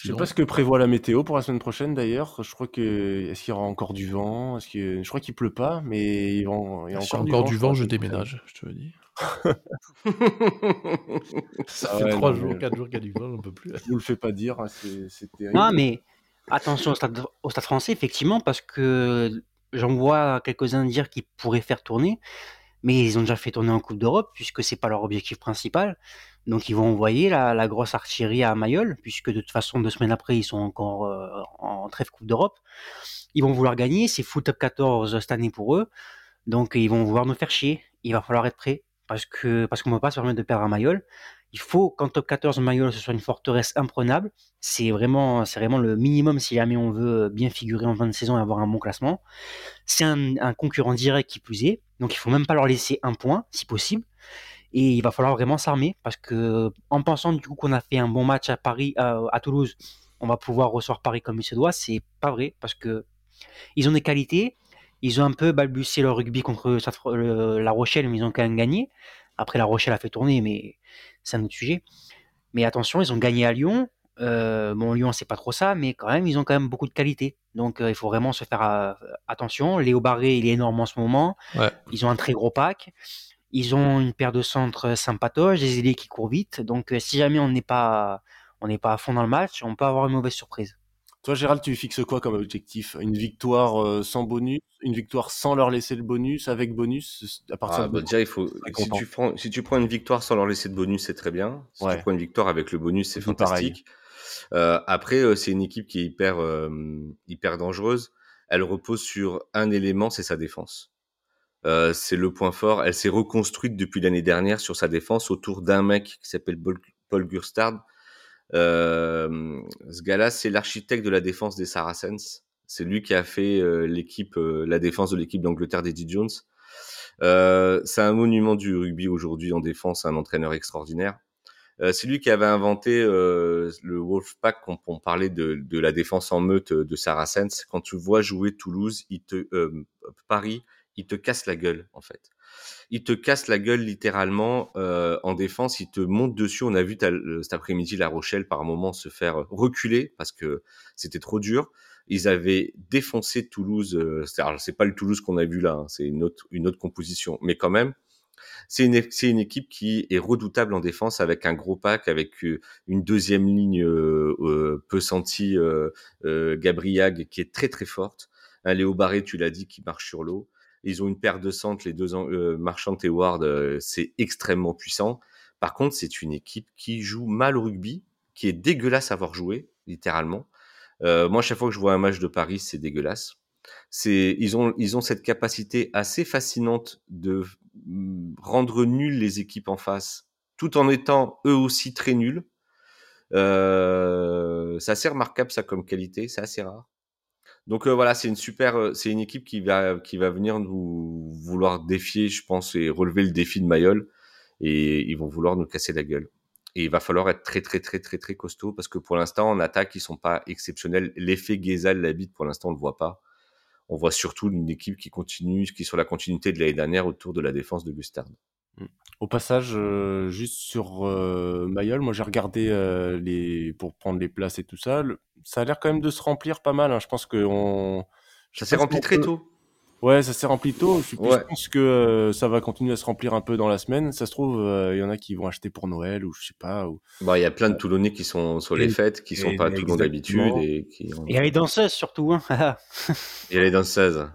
A: Je sais pas ce que prévoit la météo pour la semaine prochaine d'ailleurs. Je crois que est-ce qu'il y aura encore du vent? Est-ce que je crois qu'il pleut pas, mais il, y a
C: encore, encore du vent. je déménage, je te le dis. (laughs) ça fait trois jours, quatre jours qu'il y a du vent, on peut plus.
A: Je vous le fais pas dire, hein, c'est terrible.
D: Non, mais attention au stade, au stade français, effectivement, parce que j'en vois quelques-uns dire qu'ils pourraient faire tourner, mais ils ont déjà fait tourner en Coupe d'Europe, puisque c'est pas leur objectif principal. Donc ils vont envoyer la, grosse artillerie à Mayol, puisque de toute façon, deux semaines après, ils sont encore euh, en trêve Coupe d'Europe. Ils vont vouloir gagner, c'est full top 14 cette année pour eux. Donc ils vont vouloir nous faire chier. Il va falloir être prêt, parce que parce qu'on ne va pas se permettre de perdre à Mayol. Il faut qu'en top 14 Mayol, ce soit une forteresse imprenable. C'est vraiment, c'est vraiment le minimum si jamais on veut bien figurer en fin de saison et avoir un bon classement. C'est un, concurrent direct qui plus est. Donc il faut même pas leur laisser un point, si possible. Et il va falloir vraiment s'armer parce que en pensant du coup qu'on a fait un bon match à Paris, à, Toulouse, on va pouvoir recevoir Paris comme il se doit. C'est pas vrai parce que ils ont des qualités. Ils ont un peu balbutié leur rugby contre La Rochelle, mais ils ont quand même gagné. Après, La Rochelle a fait tourner, mais c'est un autre sujet. Mais attention, ils ont gagné à Lyon. Euh, bon, Lyon, c'est pas trop ça, mais quand même, ils ont quand même beaucoup de qualité. Donc, euh, il faut vraiment se faire euh, attention. Léo Barré, il est énorme en ce moment. Ils ont un très gros pack. Ils ont une paire de centres sympatoches, des ailiers qui courent vite. Donc, si jamais on n'est pas, on n'est pas à fond dans le match, on peut avoir une mauvaise surprise.
A: Toi, Gérald, tu fixes quoi comme objectif? Une victoire sans bonus Une victoire sans leur laisser le bonus Avec bonus à partir
B: ah, bah, déjà, il faut. Si tu, prends, si tu prends une victoire sans leur laisser de bonus, c'est très bien. Si tu prends une victoire avec le bonus, c'est fantastique. Euh, après, euh, c'est une équipe qui est hyper, euh, hyper dangereuse. Elle repose sur un élément, c'est sa défense. c'est le point fort. Elle s'est reconstruite depuis l'année dernière sur sa défense autour d'un mec qui s'appelle Paul Gustard. Ce gars-là, c'est l'architecte de la défense des Saracens. C'est lui qui a fait l'équipe, la défense de l'équipe d'Angleterre d'Eddie Jones. c'est un monument du rugby aujourd'hui en défense, un entraîneur extraordinaire. Euh, c'est lui qui avait inventé euh, le Wolfpack quand on parlait de, de, la défense en meute de Saracens. Quand tu vois jouer Toulouse, il te, euh, Paris, il te casse la gueule en fait. Il te casse la gueule littéralement euh, en défense. Il te monte dessus. On a vu cet après-midi La Rochelle par moment se faire reculer parce que c'était trop dur. Ils avaient défoncé Toulouse. Euh, c'est pas le Toulouse qu'on a vu là. Hein, c'est une autre, une autre composition, mais quand même c'est une, une, équipe qui est redoutable en défense avec un gros pack, avec euh, une deuxième ligne euh, euh, peu sentie, euh, Gabriag, qui est très très forte. Un Léo Barré, tu l'as dit, qui marche sur l'eau. Ils ont une paire de centres, les deux Marchand et Ward, c'est extrêmement puissant. Par contre, c'est une équipe qui joue mal au rugby, qui est dégueulasse à voir jouer, littéralement. moi, chaque fois que je vois un match de Paris, c'est dégueulasse. C'est, ils ont, ils ont cette capacité assez fascinante de rendre nuls les équipes en face, tout en étant eux aussi très nuls. Euh, c'est assez remarquable ça comme qualité, c'est assez rare. Donc euh, voilà, c'est une super, euh, c'est une équipe qui va qui va venir nous vouloir défier, je pense, et relever le défi de Mayol, et ils vont vouloir nous casser la gueule. Et il va falloir être très très très très très costaud parce que pour l'instant en attaque ils sont pas exceptionnels. L'effet Gezal l'habite pour l'instant on le voit pas on voit surtout une équipe qui continue, qui est sur la continuité de l'année dernière autour de la défense de Gustard.
A: Au passage, euh, juste sur euh, Mayol, moi j'ai regardé euh, les pour prendre les places et tout ça. ça a l'air quand même de se remplir pas mal. Hein. Je pense que on.
B: Ça s'est rempli très tôt.
A: Ouais, ça s'est rempli tôt. Je, pense que euh, ça va continuer à se remplir un peu dans la semaine. Ça se trouve, euh, il y en a qui vont acheter pour Noël ou je sais pas. Ou...
B: Bah, il y a plein de euh, Toulonnais qui sont sur les fêtes, qui sont pas tout le monde d'habitude et qui.
D: Il y a les danseuses surtout. Hein.
B: il y a les danseuses.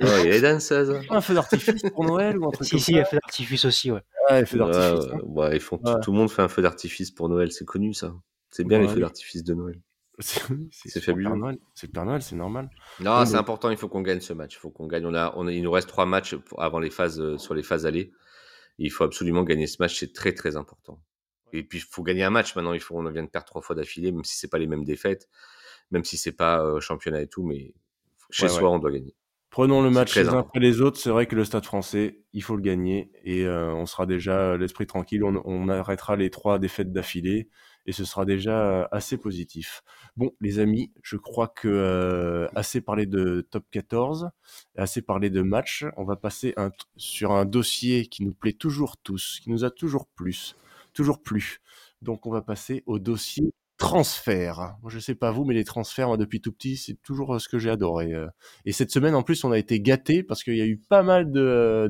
B: il y a les danseuses.
A: Un feu d'artifice pour Noël ou un truc
D: Si, si, il y a un feu d'artifice aussi, ouais.
A: Ouais, feu d'artifice.
B: Ouais, hein. ils font tout, le monde fait un feu d'artifice pour Noël, c'est connu ça. C'est bien les feux d'artifice de Noël. (laughs)
A: C'est fabuleux. C'est le Père Noël, c'est normal.
B: Non, c'est important, il faut qu'on gagne ce match. Il faut qu'on gagne. On a, on il nous reste trois matchs avant les phases, euh, sur les phases allées. il faut absolument gagner ce match, c'est très très important. Et puis il faut gagner un match maintenant. Il faut, on vient de perdre trois fois d'affilée, même si c'est pas les mêmes défaites, même si c'est pas euh, championnat et tout, mais chez soi on doit gagner.
A: Prenons le match les uns après les autres. C'est vrai que le Stade Français, il faut le gagner et euh, on sera déjà l'esprit tranquille. On, on, arrêtera les trois défaites d'affilée et ce sera déjà assez positif. Bon, les amis, je crois que assez parlé de top 14, assez parlé de match, on va passer sur un dossier qui nous plaît toujours tous, qui nous a toujours plus, toujours plus. Donc on va passer au dossier transferts. Moi, je sais pas vous, mais les transferts, moi, depuis tout petit, c'est toujours ce que j'ai adoré. Et cette semaine, en plus, on a été gâtés parce qu'il y a eu pas mal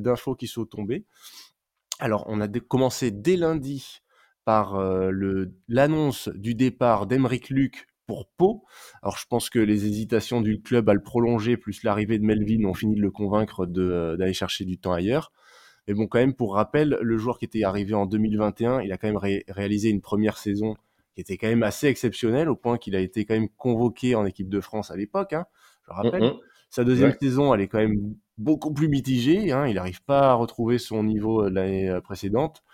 A: d'infos qui sont tombées. Alors, on a commencé dès lundi par l'annonce du départ d'Emeric Luc pour Pau. Alors je pense que les hésitations du club à le prolonger, plus l'arrivée de Melvin, ont fini de le convaincre d'aller chercher du temps ailleurs. Mais bon, quand même, pour rappel, le joueur qui était arrivé en 2021, il a quand même réalisé une première saison qui était quand même assez exceptionnelle, au point qu'il a été quand même convoqué en équipe de France à l'époque. Hein, je rappelle. Sa deuxième saison, elle est quand même beaucoup plus mitigée. Hein, il n'arrive pas à retrouver son niveau de l'année euh, précédente.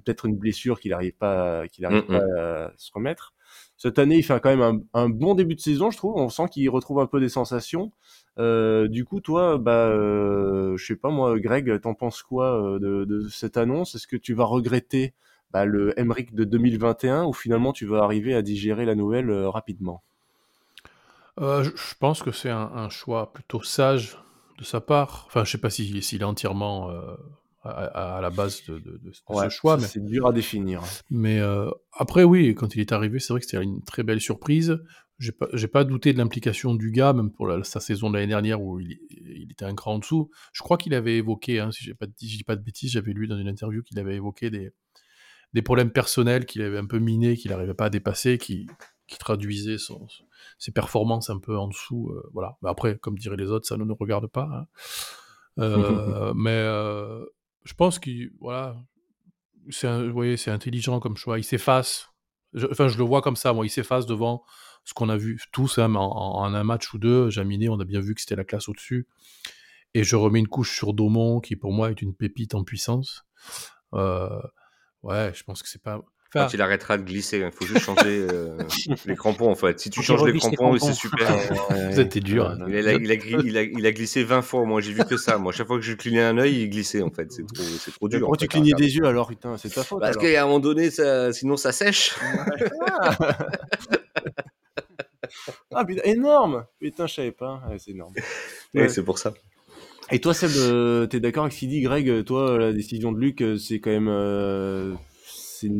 A: Peut-être une blessure qu'il n'arrive pas, qu'il arrive mm-hmm. pas à se remettre. Cette année, il fait quand même un, bon début de saison, je trouve. On sent qu'il retrouve un peu des sensations. Euh, du coup, toi, bah, euh, je sais pas moi, Greg, t'en penses quoi euh, de, cette annonce? Est-ce que tu vas regretter bah, le Emric de 2021 ou finalement tu vas arriver à digérer la nouvelle rapidement?
C: Je, pense que c'est un, choix plutôt sage de sa part. Enfin, je sais pas s'il est entièrement à, la base de, ce choix.
A: Mais... C'est dur à définir.
C: Mais euh, après, oui, quand il est arrivé, c'est vrai que c'était une très belle surprise. J'ai pas, pas douté de l'implication du gars, même pour sa saison de l'année dernière où il, était un cran en dessous. Je crois qu'il avait évoqué, hein, si je pas, dis pas de bêtises, j'avais lu dans une interview qu'il avait évoqué des, des problèmes personnels qu'il avait un peu minés, qu'il n'arrivait pas à dépasser, qui, qui traduisaient son, ses performances un peu en dessous. Euh, voilà. Mais après, comme diraient les autres, ça ne nous regarde pas. Hein. Euh, (laughs) mais je pense qu'il voilà, c'est c'est intelligent comme choix. Il s'efface. enfin, je le vois comme ça. Moi, il s'efface devant ce qu'on a vu tous hein, en, un match ou deux. Jaminé, on a bien vu que c'était la classe au-dessus. Et je remets une couche sur Daumont, qui pour moi est une pépite en puissance. Euh, ouais, je pense que c'est pas.
B: Quand il arrêtera de glisser, il faut juste changer euh, (laughs) les crampons en fait. Si tu changes les crampons, c'est super. (laughs)
C: C'était dur. Hein.
B: Il a, il, a, glissé 20 fois, moi j'ai vu que ça. Moi, chaque fois que je clignais un œil, il glissait en fait. C'est trop, c'est trop dur.
A: Pourquoi tu clignais des yeux alors Putain, c'est ta faute.
B: Parce qu'à un moment donné, ça, sinon ça sèche. (laughs)
A: ah putain, énorme Putain, je savais pas. c'est énorme.
B: Ouais, c'est pour ça.
A: Et toi, Seb, euh, t'es d'accord avec ce qu'il dit, Greg Toi, la décision de Luc, euh, c'est quand même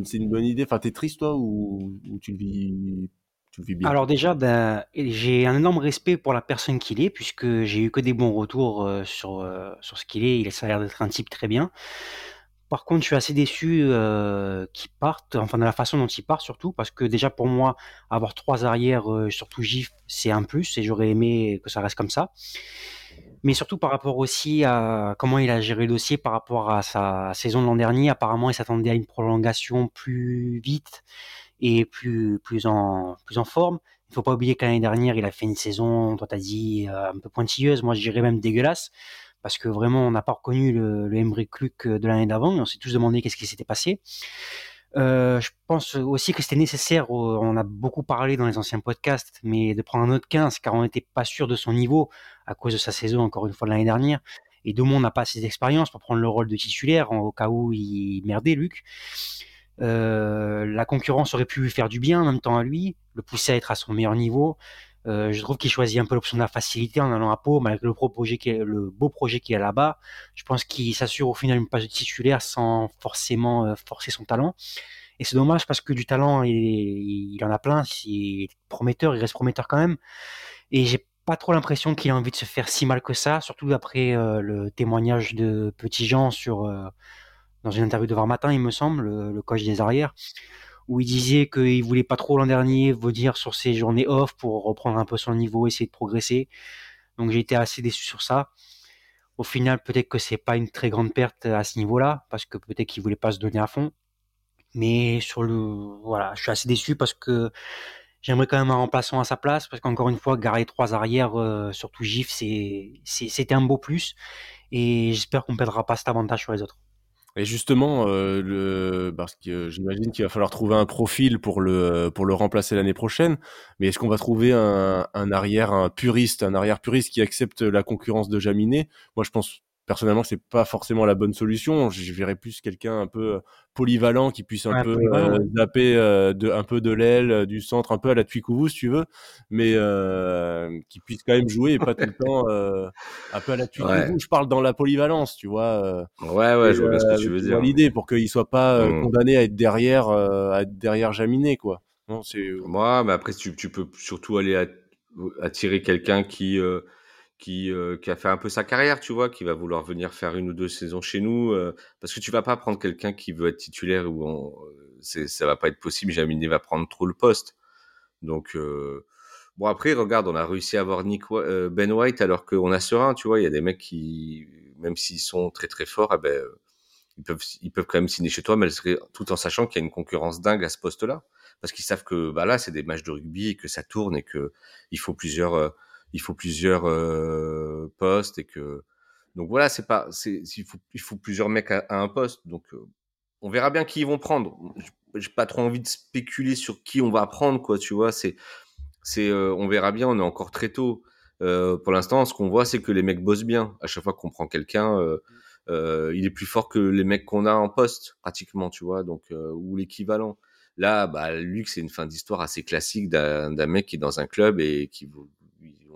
A: c'est une, bonne idée. Enfin, t'es triste toi ou, tu, le vis, tu vis bien?
D: Alors déjà, ben, j'ai un énorme respect pour la personne qu'il est, puisque j'ai eu que des bons retours euh, sur, euh, sur ce qu'il est. Il a l'air d'être un type très bien. Par contre, je suis assez déçu euh, qu'il parte, enfin de la façon dont il part surtout, parce que déjà pour moi, avoir trois arrières, surtout GIF, c'est un plus, et j'aurais aimé que ça reste comme ça mais surtout par rapport aussi à comment il a géré le dossier par rapport à sa saison de l'an dernier. Apparemment, il s'attendait à une prolongation plus vite et plus, plus, en, plus en forme. Il faut pas oublier que l'année dernière, il a fait une saison, toi t'as dit, euh, un peu pointilleuse, moi je dirais même dégueulasse, parce que vraiment on n'a pas reconnu le, le Emmerich Kluck de l'année d'avant, et on s'est tous demandé qu'est-ce qui s'était passé. Euh, je pense aussi que c'était nécessaire, on a beaucoup parlé dans les anciens podcasts, mais de prendre un autre 15 car on n'était pas sûr de son niveau à cause de sa saison encore une fois de l'année dernière. Et Domon n'a pas assez d'expérience pour prendre le rôle de titulaire au cas où il merdait Luc. Euh, la concurrence aurait pu lui faire du bien en même temps à lui, le pousser à être à son meilleur niveau. Euh, je trouve qu'il choisit un peu l'option de la facilité en allant à Pau, malgré le, projet qui est, le beau projet qu'il a là-bas. Je pense qu'il s'assure au final une place de titulaire sans forcément euh, forcer son talent. Et c'est dommage parce que du talent, il, en a plein. Il est prometteur, il reste prometteur quand même. Et j'ai pas trop l'impression qu'il a envie de se faire si mal que ça, surtout après euh, le témoignage de Petit Jean sur dans une interview de Var Matin, il me semble, le, le coach des arrières où il disait qu'il voulait pas trop l'an dernier dire sur ses journées off pour reprendre un peu son niveau, essayer de progresser. Donc j'ai été assez déçu sur ça. Au final, peut-être que c'est pas une très grande perte à ce niveau-là, parce que peut-être qu'il voulait pas se donner à fond. Mais sur le, voilà, je suis assez déçu parce que j'aimerais quand même un remplaçant à sa place, parce qu'encore une fois, garer trois arrières, euh, surtout GIF, c'est, c'était un beau plus. Et j'espère qu'on perdra pas cet avantage sur les autres.
A: Et justement, euh, le, parce que j'imagine qu'il va falloir trouver un profil pour le pour le remplacer l'année prochaine. Mais est-ce qu'on va trouver un, arrière, un puriste, un arrière puriste qui accepte la concurrence de Jaminet? Moi, je pense personnellement, c'est pas forcément la bonne solution. Je verrais plus quelqu'un un peu euh, polyvalent qui puisse un peu euh, zapper euh, de, un peu de l'aile, du centre, un peu à la Twikouvou si tu veux, mais qui puisse quand même jouer et pas tout le temps un peu à la Twikouvou. Je parle dans la polyvalence, tu vois.
B: ouais, ouais, je vois ce que tu veux dire.
A: L'idée pour qu'il soit pas mmh. condamné à être derrière, à être derrière Jaminet, quoi.
B: Non, c'est. Moi, mais après, tu, tu peux surtout aller attirer quelqu'un qui qui, euh, qui, a fait un peu sa carrière, tu vois, qui va vouloir venir faire une ou deux saisons chez nous, euh, parce que tu vas pas prendre quelqu'un qui veut être titulaire ou euh, c'est, ça va pas être possible. Jaminé va prendre trop le poste. Donc bon après, regarde, on a réussi à avoir Nick Ben White alors qu'on a serein, tu vois. Il y a des mecs qui, même s'ils sont très très forts, eh ben ils peuvent ils peuvent quand même signer chez toi, malgré tout en sachant qu'il y a une concurrence dingue à ce poste-là, parce qu'ils savent que bah là c'est des matchs de rugby et que ça tourne et que il faut plusieurs il faut plusieurs euh, postes et que donc voilà, c'est pas, c'est, il faut, il faut plusieurs mecs à, un poste. Donc, euh, on verra bien qui ils vont prendre. J'ai pas trop envie de spéculer sur qui on va prendre, quoi. Tu vois, c'est, c'est, euh, on verra bien. On est encore très tôt. pour l'instant, ce qu'on voit, c'est que les mecs bossent bien. À chaque fois qu'on prend quelqu'un, il est plus fort que les mecs qu'on a en poste, pratiquement, tu vois. Donc, ou l'équivalent. Là, bah, Luc, c'est une fin d'histoire assez classique d'un, d'un mec qui est dans un club et qui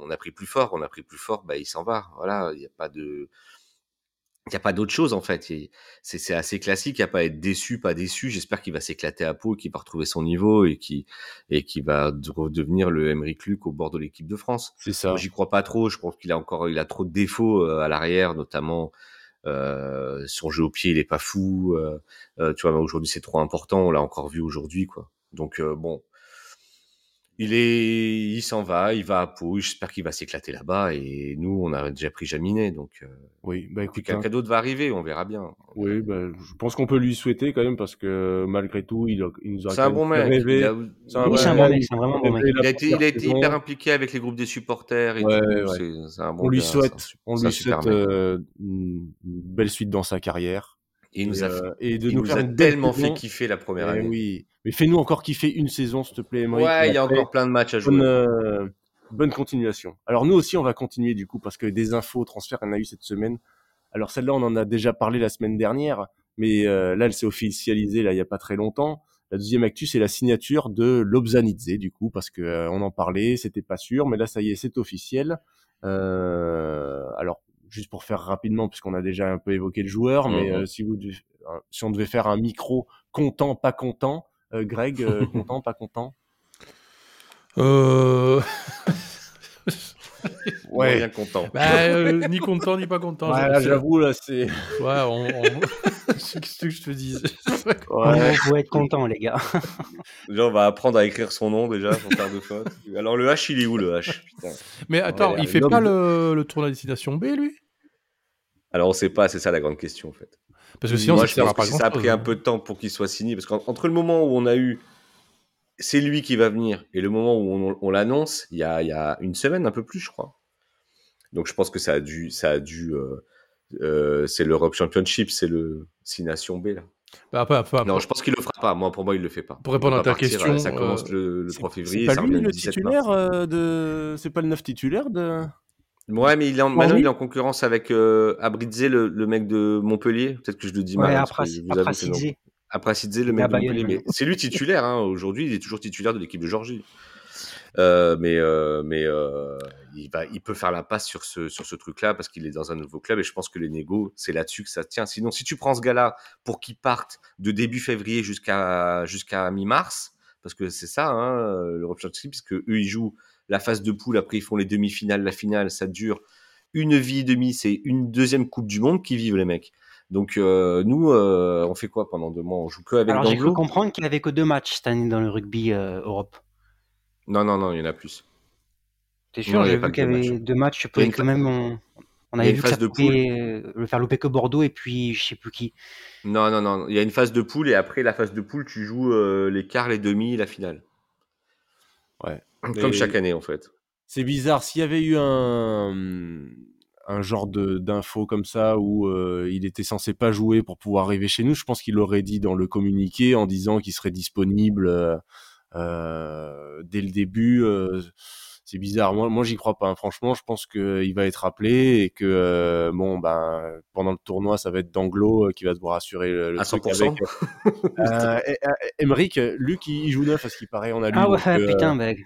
B: on a pris plus fort, on a pris plus fort, bah il s'en va. Voilà, il n'y a pas de, il n'y a pas d'autre chose en fait. C'est assez classique. Il n'y a pas à être déçu, pas déçu. J'espère qu'il va s'éclater à peau, qu'il va retrouver son niveau et qui et qui va redevenir le Emery Luc au bord de l'équipe de France.
A: C'est ça.
B: J'y crois pas trop. Je pense qu'il a encore, il a trop de défauts euh, à l'arrière, notamment euh, son jeu au pied, il est pas fou. Euh, tu vois, aujourd'hui c'est trop important. On l'a encore vu aujourd'hui, quoi. Donc bon, il est, il s'en va, il va à Pau. J'espère qu'il va s'éclater là-bas. Et nous, on a déjà pris Jaminet, donc euh,
A: oui. Bah écoute,
B: quelqu'un hein. d'autre va arriver, on verra bien.
A: Oui, bah, je pense qu'on peut lui souhaiter quand même parce que malgré tout, il, il nous a.
B: C'est un bon mec.
D: Rêvé.
B: Il
D: C'est un, bon mec. C'est vraiment bon mec.
B: Il a été, il a été hyper impliqué avec les groupes des supporters. Et
A: ouais, tout. C'est un bon. On lui souhaite, on lui souhaite euh, une belle suite dans sa carrière.
B: Et il nous a, euh, et de nous, nous a tellement fait kiffer la première eh année.
A: Oui, mais fais-nous encore kiffer une saison, s'il te plaît.
B: Ouais, il y a encore plein de matchs à jouer.
A: Euh, bonne, continuation. Alors nous aussi, on va continuer du coup parce que des infos transferts, on a eu cette semaine. Alors celle-là, on en a déjà parlé la semaine dernière, mais euh, là, elle s'est officialisée là il y a pas très longtemps. La deuxième actu, c'est la signature de Lobzanidze, du coup, parce que on en parlait, c'était pas sûr, mais là, ça y est, c'est officiel. alors, juste pour faire rapidement, puisqu'on a déjà un peu évoqué le joueur, mais mmh euh, si, vous, si on devait faire un micro content, pas content, euh, Greg, euh, (laughs) content, pas content?
C: Euh... (laughs) (laughs)
B: ouais, bien content.
C: Bah, ni content ni pas content.
A: Ouais, j'avoue là, c'est. (laughs)
C: Ouais, on. (laughs) C'est ce que je te dis.
D: Ouais, faut être content, les gars.
B: Déjà, on va apprendre à écrire son nom déjà pour faire de fautes. Alors le H, il est où le H? Putain.
C: Mais attends, il fait pas le, le tour de la destination B, lui?
B: Alors on sait pas, c'est ça la grande question en fait.
C: Parce que sinon,
B: je pense que ça a pris un hein. peu de temps pour qu'il soit signé, parce qu'entre le moment où on a eu c'est lui qui va venir et le moment où on, l'annonce, il y a, une semaine, un peu plus, je crois. Donc je pense que ça a dû, ça a dû, euh, euh, c'est l'Europe Championship, c'est le 6 Nations B là.
C: Bah,
B: non, je pense qu'il le fera pas. Moi, pour moi, il le fait pas.
C: Pour répondre à ta question,
B: ça commence le, le 3 février.
A: C'est pas lui le titulaire euh, de. C'est pas le 9 titulaire de.
B: Ouais, mais il est en, maintenant, il est en concurrence avec euh, Abridze, le, le, mec de Montpellier. Peut-être que je le dis mal.
D: Ouais, Aprasidze.
B: Aprasidze, le mec de. Mais c'est lui titulaire. Hein. Aujourd'hui, il est toujours titulaire de l'équipe de Georgie. Euh, mais euh, mais euh, il, va, il peut faire la passe sur ce, sur ce truc-là parce qu'il est dans un nouveau club et je pense que les négos, c'est là-dessus que ça tient. Sinon, si tu prends ce gars-là pour qu'il parte de début février jusqu'à jusqu'à mi-mars, parce que c'est ça, hein, l'Europe Championship, puisque eux, ils jouent la phase de poule, après ils font les demi-finales, la finale, ça dure une vie et demie, c'est une deuxième Coupe du Monde qui vivent les mecs. Donc euh, nous, euh, on fait quoi pendant deux mois? On joue que avec Alors
D: j'ai cru comprendre qu'il n'y avait que deux matchs cette année dans le rugby euh, Europe.
B: Non, non, non, il y en a plus.
D: T'es sûr? J'ai vu qu'il y avait deux matchs. Je pouvais quand même. On, avait vu que ça de pouvait le faire louper que Bordeaux et puis je sais plus qui.
B: Non, non, non. Il y a une phase de poule et après la phase de poule, tu joues les quarts, les demi, la finale.
A: Ouais.
B: Comme chaque année, en fait.
A: C'est bizarre. S'il y avait eu un, un genre d'info comme ça où euh, il était censé pas jouer pour pouvoir arriver chez nous, je pense qu'il l'aurait dit dans le communiqué en disant qu'il serait disponible euh, euh dès le début. Euh, c'est bizarre. Moi, moi, j'y crois pas. Hein. Franchement, je pense qu'il va être appelé et que bon, ben, pendant le tournoi, ça va être Danglo qui va devoir assurer le, le
B: à 100%.
A: Avec. euh, Emeric, Luc, il joue neuf, à ce qu'il paraît. On a lu.
D: Ah ouais, putain, mec.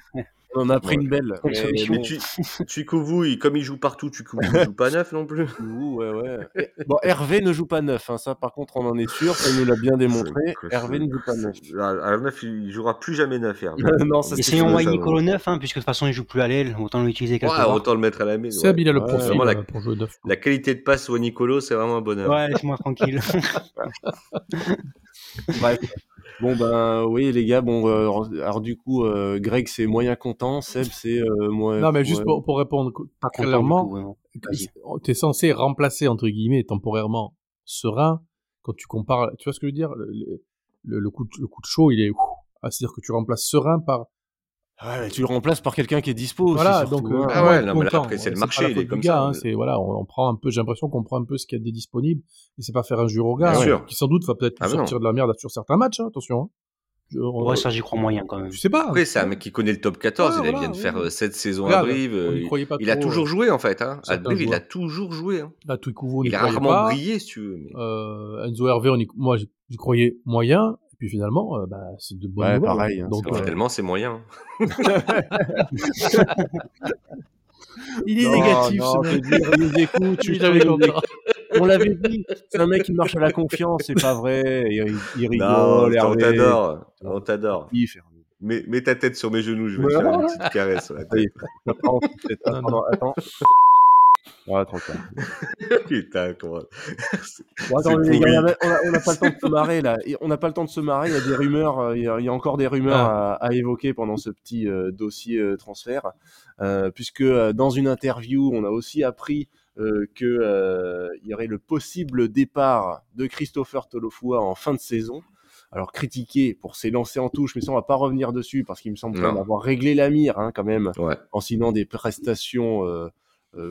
A: On en a pris une belle.
B: Mais, tu, tu comme il joue partout, tu ne joue pas neuf non plus.
A: ouais, ouais. Bon, Hervé ne joue pas neuf, hein, ça par contre on en est sûr, ça nous l'a bien démontré. Hervé ne joue pas neuf.
B: À, neuf, il jouera plus jamais neuf, Hervé. (laughs)
D: non, ça Essayons Nicolo neuf, hein, puisque de toute façon il joue plus à l'aile, autant l'utiliser quelque
B: ouais, Autant le mettre à la maison.
C: Seb, il a le profil la, euh, pour jouer neuf.
B: La qualité de passe au Nicolo, c'est vraiment un bonheur.
D: Ouais, laisse-moi tranquille. (laughs)
A: Bref. Bon ben oui les gars, bon euh, alors du coup euh, Greg c'est moyen content, Seb c'est euh, moins.
C: Non mais juste pour, pour répondre pas clairement, tu es censé remplacer entre guillemets temporairement Serein quand tu compares, tu vois ce que je veux dire? Le, le, coup, de, le coup de chaud il est, ah, c'est-à-dire que tu remplaces Serein par
A: Ouais, tu le remplaces par quelqu'un qui est dispo.
C: Voilà, donc
A: hein.
B: ah ouais, non, mais là, après c'est le marché, il est comme ça.
C: Hein, c'est voilà, on, prend un peu, j'ai l'impression qu'on prend un peu ce qu'il y a de disponible et c'est pas faire un jure au gars, hein, qui sans doute va peut-être ah sortir de la merde sur certains matchs, hein, attention. Hein.
D: Je, ouais, ça j'y crois moyen quand même.
C: Je sais pas.
B: Après, c'est un mec qui connaît le top 14, il vient de faire 7 euh, saisons à Brive. Euh, il, a toujours joué en fait. Hein. À Brive, il a toujours joué. Hein. Il a rarement brillé, si tu veux.
C: Euh, Enzo Hervé, moi j'y croyais moyen, puis finalement, euh, bah, c'est de bonnes ouais,
A: pareil. Hein,
B: Donc, euh... tellement c'est moyen. (laughs)
A: il est négatif, ce mec. Il nous écoute, On l'avait dit, c'est un mec qui marche à la confiance, c'est pas vrai. Il, il rigole. Non,
B: on t'adore. On t'adore. Mets, mets, ta tête sur mes genoux, je vais te faire une petite caresse. (laughs)
A: Attends, attends. Ouais, tranquille. (laughs)
B: Putain, comment.
A: Bon, attends, les gars, on n'a pas le temps de se marrer là. On n'a pas le temps de se marrer. Il y a des rumeurs. Euh, il y a, encore des rumeurs ah. à, à, évoquer pendant ce petit euh, dossier euh, transfert, euh, puisque dans une interview, on a aussi appris euh, que il y aurait le possible départ de Christopher Tolofua en fin de saison. Alors critiqué pour ses lancers en touche, mais ça on va pas revenir dessus parce qu'il me semble avoir réglé la mire hein, quand même
B: ouais.
A: en signant des prestations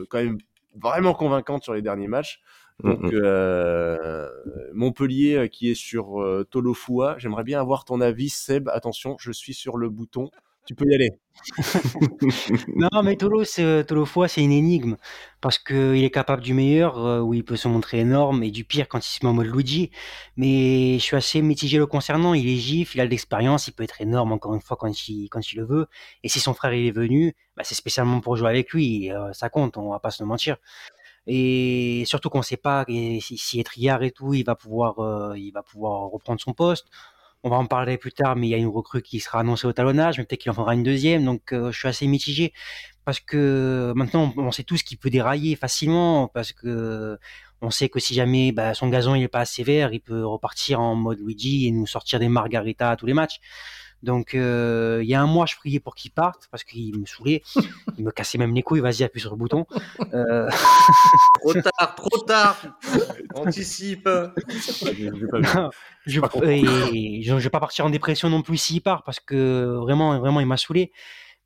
A: quand même vraiment convaincante sur les derniers matchs. Mm, Donc mm. euh, Montpellier euh, qui est sur euh, Tolofua, j'aimerais bien avoir ton avis Seb. Attention, je suis sur le bouton. Tu peux y aller. (laughs)
D: non, mais Tolo, c'est, Tolofua, c'est une énigme. Parce qu'il est capable du meilleur, euh, où il peut se montrer énorme, et du pire quand il se met en mode Luigi. Mais je suis assez mitigé le concernant. Il est gif, il a de l'expérience, il peut être énorme encore une fois quand il, quand il le veut. Et si son frère il est venu, bah, c'est spécialement pour jouer avec lui. Euh, ça compte, on va pas se mentir. Et surtout qu'on sait pas si, si Etriard et tout, il va pouvoir, euh, il va pouvoir reprendre son poste on va en parler plus tard, mais il y a une recrue qui sera annoncée au talonnage, mais peut-être qu'il en faudra une deuxième. Donc, euh, je suis assez mitigé parce que maintenant, on sait tous qu'il peut dérailler facilement parce que on sait que si jamais bah, son gazon il est pas assez vert, il peut repartir en mode Luigi et nous sortir des margaritas à tous les matchs. Donc, euh, il y a un mois, je priais pour qu'il parte parce qu'il me saoulait. Il me cassait même les couilles. Vas-y, appuie sur le bouton. (laughs)
B: Euh... trop tard, trop tard. Anticipe.
D: je, ne vais pas partir en dépression non plus s'il part parce que vraiment, vraiment, il m'a saoulé.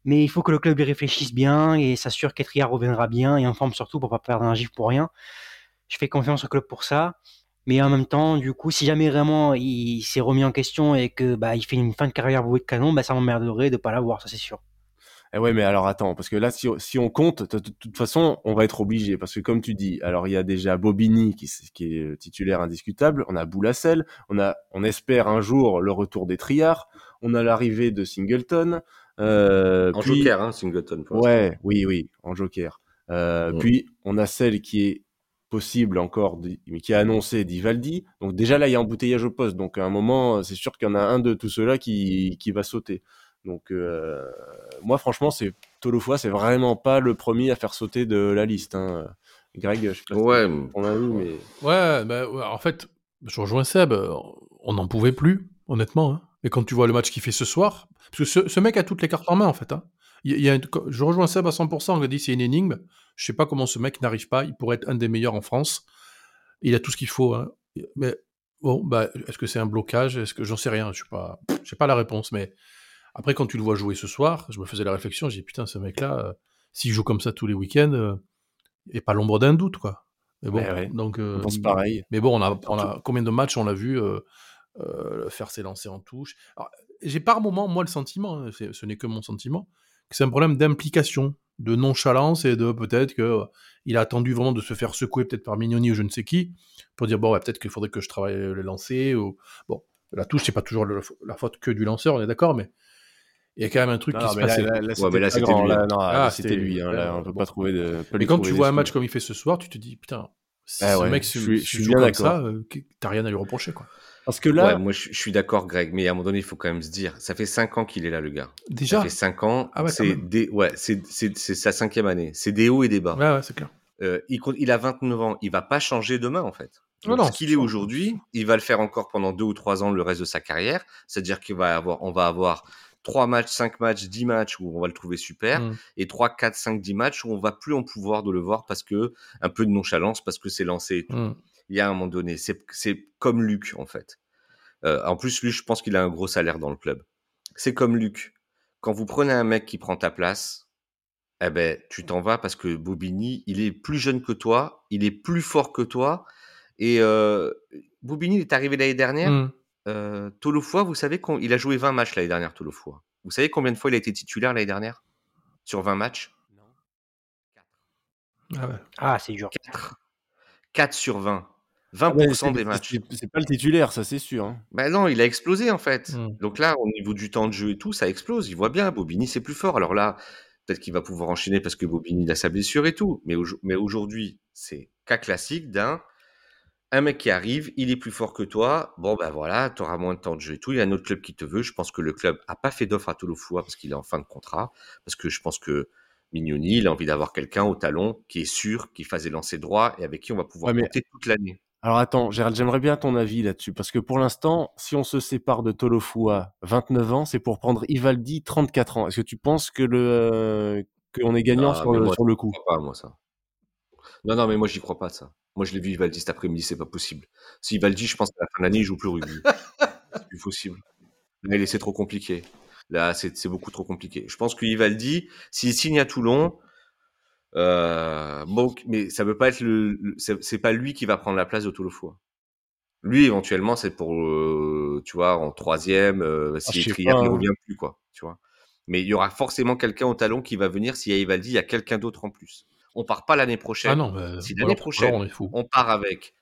D: Mais il faut que le club y réfléchisse bien et s'assure qu'Etriard reviendra bien et en forme surtout pour pas perdre un gif pour rien. Je fais confiance au club pour ça. Mais en même temps, du coup, si jamais vraiment il s'est remis en question et que bah il fait une fin de carrière bouée de canon, bah ça m'emmerderait de pas l'avoir, ça c'est sûr.
A: Eh ouais, mais alors attends, parce que là, si, si on compte, de toute façon, on va être obligé, parce que comme tu dis, alors il y a déjà Bobigny qui, qui est titulaire indiscutable, on a Boulassel, on a, on espère un jour le retour des triards, on a l'arrivée de Singleton. Euh,
B: en joker, hein, Singleton.
A: ouais, oui, oui, en joker. Euh, mm. Puis on a celle qui est possible encore, mais qui a annoncé Divaldi. Donc déjà là, il y a embouteillage au poste. Donc à un moment, c'est sûr qu'il y en a un de tous ceux-là qui, qui va sauter. Donc euh, moi, franchement, c'est Tolofoa, c'est vraiment pas le premier à faire sauter de la liste. Hein. Greg, je sais pas
B: ouais.
A: on a vu, mais
C: ouais, bah, en fait, je rejoins Seb. On n'en pouvait plus, honnêtement. Hein. Et quand tu vois le match qu'il fait ce soir, parce que ce, ce, mec a toutes les cartes en main, en fait. Hein. Il y a je rejoins Seb à 100%, on a dit c'est une énigme. Je sais pas comment ce mec n'arrive pas. Il pourrait être un des meilleurs en France. Il a tout ce qu'il faut. Hein. Mais bon, bah, est-ce que c'est un blocage? Est-ce que j'en sais rien Je sais pas. Je sais pas la réponse. Mais après, quand tu le vois jouer ce soir, je me faisais la réflexion. J'ai putain, ce mec-là, euh, s'il joue comme ça tous les week-ends, euh, et pas l'ombre d'un doute, quoi. Mais bon, donc
A: euh, pareil.
C: Mais bon, on a, on a combien de matchs on l'a vu faire ses lancers en touche? J'ai par moment, moi, le sentiment, hein, ce n'est que mon sentiment, que c'est un problème d'implication de nonchalance et de peut-être que euh, il a attendu vraiment de se faire secouer peut-être par Mignoni ou je ne sais qui pour dire bon ouais, peut-être qu'il faudrait que je travaille le lancer ou bon la touche c'est pas toujours la faute que du lanceur on est d'accord mais il y a quand même un truc qui se passait.
A: Là, là, c'était lui. Là, non, ah, c'était lui. Hein, là, on peut pas trouver de.
C: Mais quand tu vois un match comme il fait ce soir, tu te dis putain, ah ce mec, je, je suis bien comme ça, euh, t'as rien à lui reprocher quoi.
B: Parce que là, ouais, moi je, suis d'accord, Greg, mais à un moment donné, il faut quand même se dire, ça fait 5 ans qu'il est là, le gars.
C: Déjà.
B: Ça fait 5 ans. Ah ouais, c'est des, ouais, c'est sa cinquième année. C'est des hauts et des bas.
C: Ouais, ouais, c'est clair.
B: Euh, il, il a 29 ans. Il va pas changer demain, en fait. Donc, non, ce qu'il est aujourd'hui, il va le faire encore pendant deux ou trois ans le reste de sa carrière. C'est-à-dire qu'il va avoir, on va avoir 3 matchs, 5 matchs, 10 matchs où on va le trouver super, mmh. et 3, 4, 5, 10 matchs où on va plus en pouvoir de le voir parce que un peu de nonchalance, parce que c'est lancé et tout. Mmh. Il y a un moment donné, c'est comme Luc en fait. Euh, en plus, lui, je pense qu'il a un gros salaire dans le club. C'est comme Luc. Quand vous prenez un mec qui prend ta place, eh ben, tu t'en vas parce que Bobigny, il est plus jeune que toi, il est plus fort que toi. Et euh, Bobigny est arrivé l'année dernière. Euh, vous savez qu'il a joué 20 matchs l'année dernière, Tolofoy. Vous savez combien de fois il a été titulaire l'année dernière? Sur 20 matchs? Non.
D: 4. Ah, ouais. ah c'est dur.
B: 4. 4 sur 20. 20% ah des matchs.
A: C'est pas le titulaire, ça c'est sûr. Hein.
B: Ben non, il a explosé en fait. Mmh. Donc là, au niveau du temps de jeu et tout, ça explose. Il voit bien, Bobigny c'est plus fort. Alors là, peut-être qu'il va pouvoir enchaîner parce que Bobigny a sa blessure et tout. Mais, mais aujourd'hui, c'est cas classique d'un un mec qui arrive, il est plus fort que toi. Bon ben voilà, tu auras moins de temps de jeu et tout. Il y a un autre club qui te veut. Je pense que le club a pas fait d'offre à Tolofoua parce qu'il est en fin de contrat. Parce que je pense que Mignoni, il a envie d'avoir quelqu'un au talon qui est sûr, qui fasse des lancers droits et avec qui on va pouvoir monter toute l'année.
A: Alors attends, Gérald, j'aimerais bien ton avis là-dessus, parce que pour l'instant, si on se sépare de Tolofua, 29 ans, c'est pour prendre Ivaldi, 34 ans. Est-ce que tu penses que le qu'on est gagnant ah, sur, le, sur, le, coup?
B: Je crois pas, moi ça. Non, non, mais moi j'y crois pas ça. Moi je l'ai vu Ivaldi cet après-midi, c'est pas possible. Si Ivaldi, je pense qu'à la fin de l'année, il joue plus au rugby. (laughs) c'est plus possible. Là, c'est trop compliqué. Là, c'est beaucoup trop compliqué. Je pense que Ivaldi, s'il signe à Toulon, euh, bon, mais ça veut pas être le, c'est pas lui qui va prendre la place de Toulofoy. Lui, éventuellement, c'est pour, euh, tu vois, en troisième, euh, si ah, Trier ne revient plus, quoi, tu vois. Mais il y aura forcément quelqu'un au talon qui va venir. S'il y a Ivaldi, il y a quelqu'un d'autre en plus. On part pas l'année prochaine. Ah non, bah, si l'année prochaine, on, on, part avec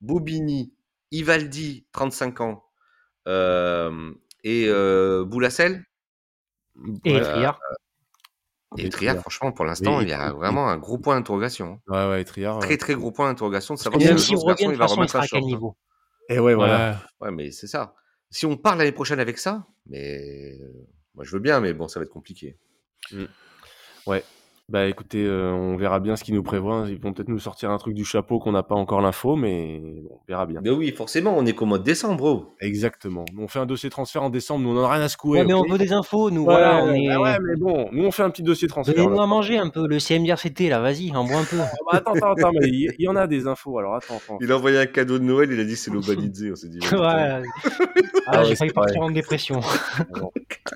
B: Bobigny, Ivaldi, 35 ans, euh, et euh, Boulassel.
D: Et Triard.
B: Et Triard, franchement, pour l'instant, il y a vraiment un gros point d'interrogation.
A: Hein. Ouais, ouais, Triard.
B: Très, très gros point d'interrogation de
D: savoir si, si revient, il va remettre un short. Hein. niveau?
A: Et ouais, voilà.
B: Ouais, mais c'est ça. Si on part l'année prochaine avec ça, mais moi je veux bien, mais bon, ça va être compliqué.
A: Mmh. Ouais. Bah écoutez, euh, on verra bien ce qu'ils nous prévoient. Ils vont peut-être nous sortir un truc du chapeau qu'on n'a pas encore l'info, mais on verra bien.
B: Mais oui, forcément, on est qu'au mois de décembre, bro.
A: Exactement. on fait un dossier transfert en décembre, nous on en a rien à secouer.
D: Ouais, mais on veut des infos, nous. voilà,
A: on est... Bah ouais, mais bon, nous on fait un petit dossier transfert.
D: Donnez-nous à manger un peu, le CMDRCT, là, vas-y, en bois un peu.
A: Ah bah, attends, attends, attends, mais il y, en a des infos, alors attends, attends.
B: Il a envoyé un cadeau de Noël, il a dit c'est l'Obanidze, on s'est dit. (laughs)
D: ouais. ah, j'ai failli partir en dépression. (laughs)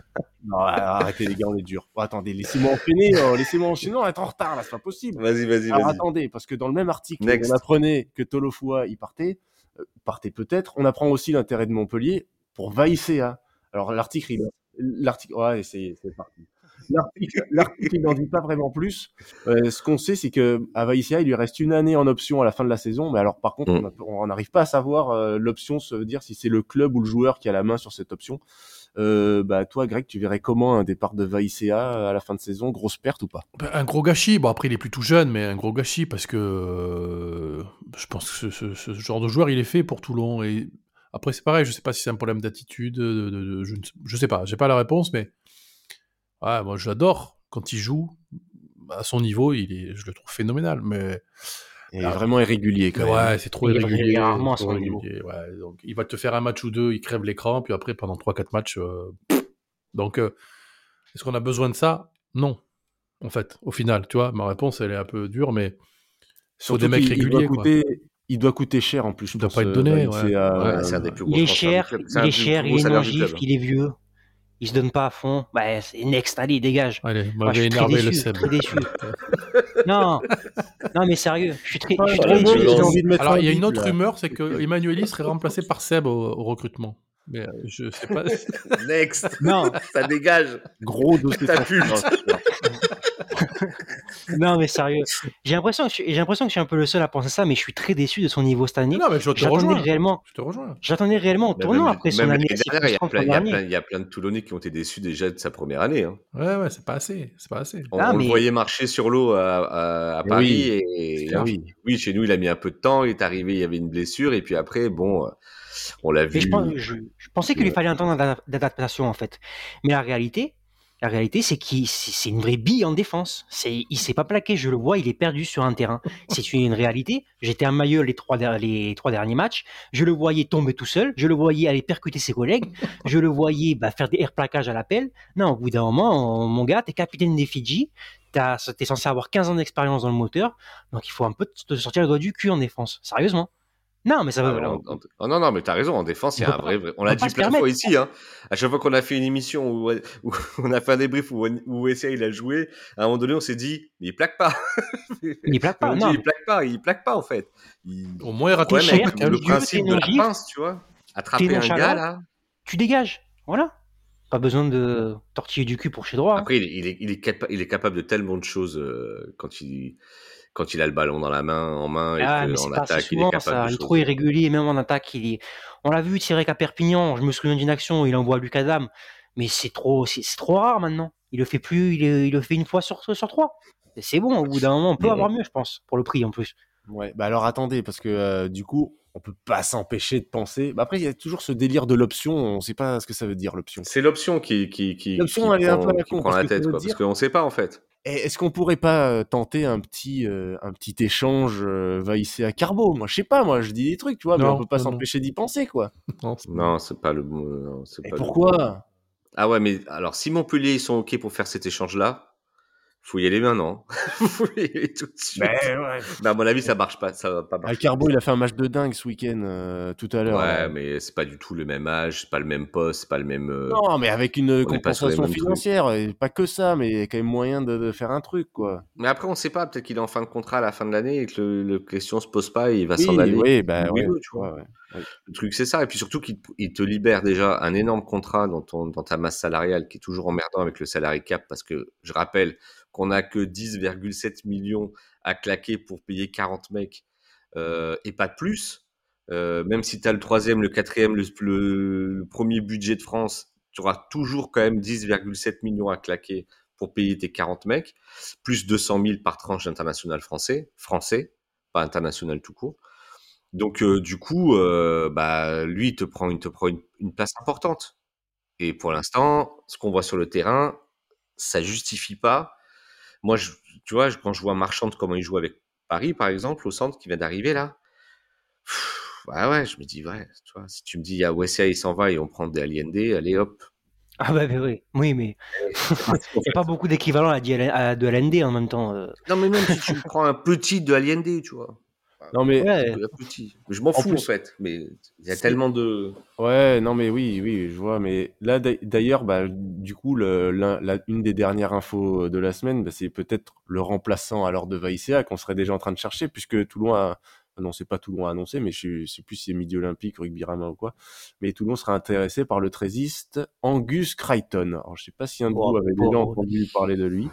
D: (laughs)
A: Non, arrêtez les gars, on est dur. attendez, laissez-moi enchaîner, euh, laissez-moi enchaîner. Non, être en retard là, c'est pas possible.
B: Vas-y, vas-y, vas-y.
A: attendez, parce que dans le même article, on apprenait que Tolofua il partait, euh, partait peut-être. On apprend aussi l'intérêt de Montpellier pour Vaïséa. Alors l'article, il... l'article, ouais, c'est, parti. L'article, n'en dit pas vraiment plus. Euh, ce qu'on sait, c'est que à Vaïsia, il lui reste une année en option à la fin de la saison. Mais alors, par contre, mm. on n'arrive pas à savoir euh, l'option, se dire si c'est le club ou le joueur qui a la main sur cette option. Euh, bah toi, Greg, tu verrais comment un départ de Vaïséa à la fin de saison, grosse perte ou pas?
C: Ben, Un gros gâchis. Bon, après, il est plus tout jeune, mais un gros gâchis parce que euh, je pense que ce, genre de joueur, il est fait pour Toulon. Et après, c'est pareil. Je sais pas si c'est un problème d'attitude. De, je, ne sais pas. J'ai pas la réponse, mais ouais, moi, j'adore quand il joue à son niveau. Il est, je le trouve phénoménal, mais
A: il est vraiment irrégulier quand même.
C: Ouais, c'est trop irrégulier. Rarement à son niveau. Ouais, donc, il va te faire un match ou deux, il crève l'écran, puis après, pendant 3-4 matchs. Euh, donc, euh, est-ce qu'on a besoin de ça? Non. En fait, au final, tu vois, ma réponse, elle est un peu dure, mais.
A: Sur des mecs réguliers. Il doit, coûter, il doit coûter cher en plus.
C: Il ne doit pas être donné. Ouais.
D: il est cher, il est cher, il est il est vieux il se donne pas à fond. Bah, c'est next, allez, dégage.
C: Allez, moi, j'ai énervé le Seb.
D: Très déçu. (laughs) non, non, mais sérieux, je suis très, je suis très déçu.
C: Envie de Alors, il y a une autre rumeur, c'est que Emmanueli serait remplacé par Seb au, recrutement. Mais euh, je sais pas. (laughs)
B: Next. Non, ça dégage.
A: Gros dossier. (laughs)
D: non, mais sérieux. J'ai l'impression que, j'ai l'impression que je suis un peu le seul à penser ça, mais je suis très déçu de son niveau cette année.
C: Non, mais je te rejoins.
D: Réellement,
C: je te rejoins.
D: J'attendais réellement au tournant après son année.
B: Il y, a plein, il y a plein de Toulonnais qui ont été déçus déjà de sa première année. Hein.
C: Ouais, ouais, c'est pas assez. C'est pas assez.
B: On, le voyait marcher sur l'eau à, Paris. Et, oui. oui. chez nous, il a mis un peu de temps. Il est arrivé, il y avait une blessure. Et puis après, bon, on l'a vu.
D: Je, je, pensais qu'il lui fallait un temps d'adaptation, en fait. Mais la réalité, la réalité, c'est qu'il c'est une vraie bille en défense. C'est il s'est pas plaqué, je le vois, il est perdu sur un terrain. (laughs) C'est une réalité. J'étais un maillot les trois les trois derniers matchs. Je le voyais tomber tout seul. Je le voyais aller percuter ses collègues. (laughs) Je le voyais bah, faire des air plaquages à l'appel. Non, au bout d'un moment, mon gars, t'es capitaine des Fidji. T'es censé avoir 15 ans d'expérience dans le moteur. Donc il faut un peu te sortir le doigt du cul en défense. Sérieusement. Non, mais ça va.
B: Ah, oh, non, non, mais t'as raison. En défense, il y a un vrai. On l'a dit plein de fois ici. Hein. À chaque fois qu'on a fait une émission où, (laughs) on a fait un débrief où, où il a joué, à un moment donné, on s'est dit, mais il plaque pas.
D: il plaque (laughs) pas. non.
B: il plaque pas. Il plaque pas en fait.
C: Au moins, il rate
B: ouais, le principe de la pince, tu vois. Attraper un gars là.
D: Tu dégages. Voilà. Pas besoin de tortiller du cul pour chez droit.
B: Hein. Après, il est, il, est, il, est il, est, capable de tellement de choses euh, quand il quand il a le ballon dans la main, en main, et ah, en attaque, il est capable ça.
D: Il est trop irrégulier, même en attaque, il est... On l'a vu tirer qu'à Perpignan, je me souviens d'une action où il envoie Lucas Dam, mais c'est trop, c'est trop rare maintenant. Il le fait plus, il, le fait une fois sur, sur trois. C'est bon, au bout d'un moment, on peut avoir mieux, je pense, pour le prix en plus.
A: Ouais, bah alors attendez, parce que euh, du coup, on peut pas s'empêcher de penser. Bah après, il y a toujours ce délire de l'option. On sait pas ce que ça veut dire l'option.
B: C'est l'option qui qui qui, l'option, elle est un peu la con, prend la tête, quoi, parce qu'on sait pas en fait.
A: Est-ce qu'on pourrait pas euh, tenter un petit, euh, un petit échange euh, à Carbo? Moi, je sais pas, moi, je dis des trucs, tu vois, mais on peut pas s'empêcher d'y penser, quoi. (laughs)
B: Non, c'est pas le bon.
A: pourquoi?
B: Ah ouais, mais alors, si Montpellier ils sont OK pour faire cet échange-là, faut aller maintenant. (laughs) faut y aller tout de suite. Ben ouais. à mon avis, ça marche pas. Ça va pas marcher.
A: Carbo, il a fait un match de dingue ce week-end, euh, tout à l'heure.
B: Ouais, mais c'est pas du tout le même âge, c'est pas le même poste, c'est pas le même. Euh,
A: non, mais avec une compensation financière, et pas que ça, mais il y a quand même moyen de, faire un truc, quoi.
B: Mais après, on sait pas. Peut-être qu'il est en fin de contrat à la fin de l'année et que le, question se pose pas et il va s'en aller.
A: Oui, bah, ouais,
B: tu vois. Le truc, c'est ça. Et puis surtout qu'il te libère déjà un énorme contrat dans, ton, dans ta masse salariale qui est toujours emmerdant avec le salarié cap parce que, je rappelle, qu'on n'a que 10,7 millions à claquer pour payer 40 mecs euh, et pas de plus. Euh, même si tu as le troisième, le quatrième, le, premier budget de France, tu auras toujours quand même 10,7 millions à claquer pour payer tes 40 mecs, plus 200 000 par tranche international français, français, pas international tout court. Donc euh, du coup, bah lui, il te prend, il te prend une, une place importante. Et pour l'instant, ce qu'on voit sur le terrain, ça justifie pas moi, je, tu vois, quand je vois Marchand comment il joue avec Paris, par exemple, au centre qui vient d'arriver là, ouais, ouais, je me dis, ouais, tu vois, si tu me dis, il y a Wessia, il s'en va et on prend des Allende, allez hop.
D: Ah bah, bah oui, oui, mais (laughs) il n'y a pas beaucoup d'équivalent à, de Allende en même temps. Euh.
B: Non, mais même si tu prends un petit de Allende, tu vois.
A: Non mais
B: je m'en fous en, fait, mais il y a tellement de.
A: Ouais, non mais oui, oui, je vois. Mais là d'ailleurs, bah, du coup, le, la, une des dernières infos de la semaine, bah, c'est peut-être le remplaçant alors de Vaïséa qu'on serait déjà en train de chercher, puisque Toulon a, non c'est pas Toulon a annoncé, mais je sais plus si c'est Midi Olympique, Rugby Rama ou quoi. Mais Toulon sera intéressé par le trésiste Angus Crichton. Alors je sais pas si un de vous avait déjà entendu parler de lui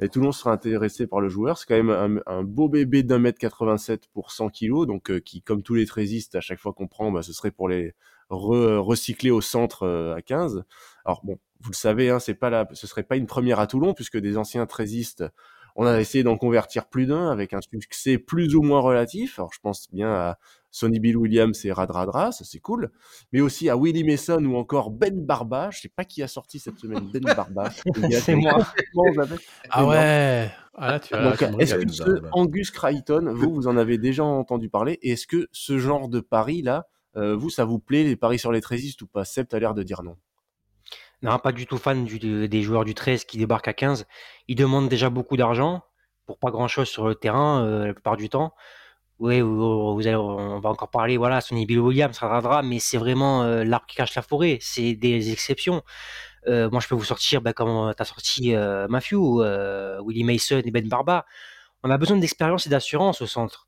A: et Toulon sera intéressé par le joueur. C'est quand même un, beau bébé d'un mètre 87 pour 100 kilos, donc euh, qui, comme tous les trésistes, à chaque fois qu'on prend, bah, ce serait pour les recycler au centre euh, à 15. Alors bon, vous le savez, hein, c'est pas là, ce serait pas une première à Toulon puisque des anciens trésistes on a essayé d'en convertir plus d'un avec un succès plus ou moins relatif. Alors je pense bien à Sonny Bill Williams et Radradra, ça c'est cool. Mais aussi à Willie Mason ou encore Ben Barba. Je sais pas qui a sorti cette semaine Ben Barba. (laughs)
D: c'est moi.
C: ah ouais.
A: Ah tu est-ce que ce Angus Crichton, vous, vous en avez déjà entendu parler? Et est-ce que ce genre de pari là, euh, vous, ça vous plaît, les paris sur les trésistes ou pas? Sept a l'air de dire non.
D: Non, pas du tout fan des joueurs du 13 qui débarquent à 15. Ils demandent déjà beaucoup d'argent pour pas grand chose sur le terrain euh, la plupart du temps. Oui, allez, on va encore parler, voilà, Sonny Bill Williams, Radra, mais c'est vraiment euh, l'arbre qui cache la forêt. C'est des exceptions. Euh, moi, je peux vous sortir, ben, comme tu as sorti Matthew, Willie Mason et Ben Barba. On a besoin d'expérience et d'assurance au centre.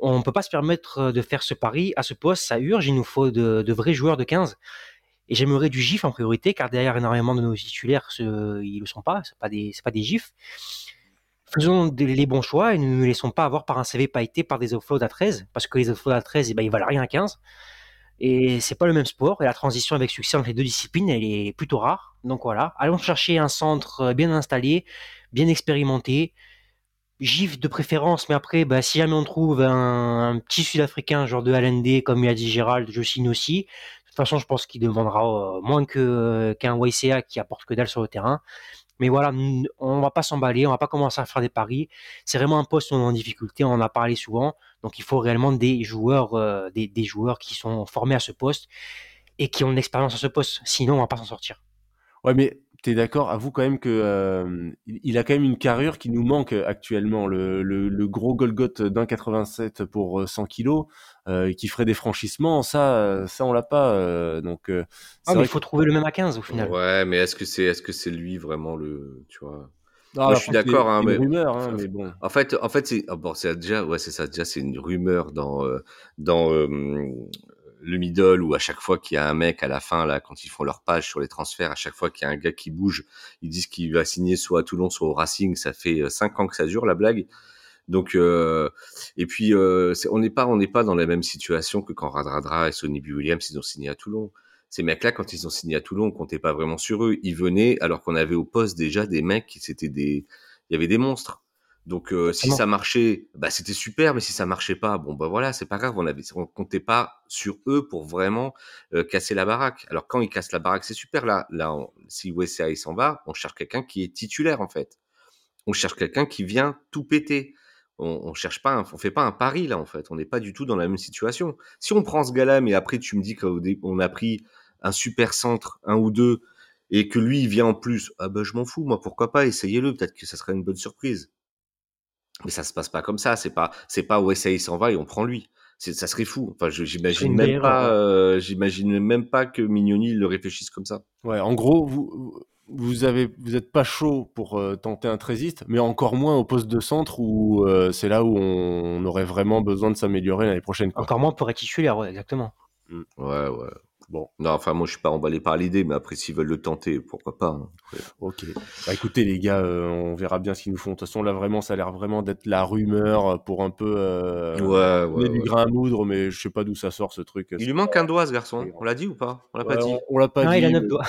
D: On ne peut pas se permettre de faire ce pari à ce poste, ça urge. Il nous faut de vrais joueurs de 15. Et j'aimerais du GIF en priorité, car derrière énormément de nos titulaires, ce, ils le sont pas, c'est pas des, pas des GIFs. faisons les bons choix et ne nous laissons pas avoir par un CV pailleté par des offloads à 13, parce que les offloads à 13, eh ben, ils valent rien à 15. Et c'est pas le même sport. Et la transition avec succès entre les deux disciplines, elle est plutôt rare. Donc voilà, allons chercher un centre bien installé, bien expérimenté. GIF de préférence, mais après, bah, si jamais on trouve un, petit Sud-Africain, genre de LND, comme il a dit Gérald, je signe aussi. De toute façon, je pense qu'il demandera euh, moins que qu'un YCA qui apporte que dalle sur le terrain. Mais voilà, on va pas s'emballer, on va pas commencer à faire des paris. C'est vraiment un poste où on est en difficulté, on en a parlé souvent. Donc il faut réellement des joueurs, euh, des, joueurs qui sont formés à ce poste et qui ont une expérience à ce poste. Sinon, on va pas s'en sortir.
A: Ouais, mais tu es d'accord Avoue quand même que euh, il a quand même une carrure qui nous manque actuellement. Le, le, gros Golgoth d'un 87 pour 100 euh, kilos, euh, qui ferait des franchissements, ça, ça on l'a pas. donc,
D: ah, mais il faut trouver le même à 15 au final.
B: Ouais, mais est-ce que c'est est-ce que c'est lui vraiment le, tu vois? Moi, je suis d'accord, hein, mais...
A: Rumeur, hein, mais bon.
B: En fait, en fait, c'est ah, bon, c'est déjà, ouais, c'est ça. Déjà, c'est une rumeur dans dans le middle où à chaque fois qu'il y a un mec à la fin là quand ils font leur page sur les transferts à chaque fois qu'il y a un gars qui bouge ils disent qu'il va signer soit à Toulon soit au Racing. Ça fait euh, cinq ans que ça dure la blague. Donc euh, et puis euh, on n'est pas on n'est pas dans la même situation que quand Radradra et Sonny B. Williams ils ont signé à Toulon. Ces mecs là quand ils ont signé à Toulon on comptait pas vraiment sur eux. Ils venaient alors qu'on avait au poste déjà des mecs qui c'était des il y avait des monstres donc euh, si ça marchait, bah c'était super, mais si ça marchait pas, bon bah voilà, c'est pas grave, on avait, on comptait pas sur eux pour vraiment euh, casser la baraque. Alors quand ils cassent la baraque, c'est super. Là, là, si USA il s'en va, on cherche quelqu'un qui est titulaire en fait. On cherche quelqu'un qui vient tout péter. On, on cherche pas, on fait pas un pari là en fait. On n'est pas du tout dans la même situation. Si on prend ce gars-là, mais après tu me dis qu'on a pris un super centre, un ou deux, et que lui il vient en plus, ah bah je m'en fous, moi pourquoi pas, essayez-le, peut-être que ça serait une bonne surprise. Mais ça se passe pas comme ça. C'est pas, c'est pas s'en va et on prend lui. Ça serait fou. Enfin, j'imagine même pas, euh, j'imagine même pas que Mignoni le réfléchisse comme ça.
A: Ouais, en gros, vous, vous avez, vous êtes pas chaud pour euh, tenter un trésiste, mais encore moins au poste de centre où euh, c'est là où on, aurait vraiment besoin de s'améliorer l'année prochaine.
D: Encore moins pour être titulaire, exactement.
B: Mmh. Ouais, ouais. Bon, non, enfin, moi, je suis pas emballé par l'idée, mais après, s'ils veulent le tenter, pourquoi pas. Hein.
A: Ok. Bah, écoutez, les gars, euh, on verra bien ce qu'ils nous font. De toute façon, là, vraiment, ça a l'air vraiment d'être la rumeur pour un peu. Euh,
B: ouais, ouais,
A: du grain à moudre, mais je sais pas d'où ça sort ce truc.
B: Il lui manque un doigt, ce garçon. On l'a dit ou pas? On l'a pas dit.
A: On, l'a pas
D: non,
A: dit.
D: il a neuf doigts.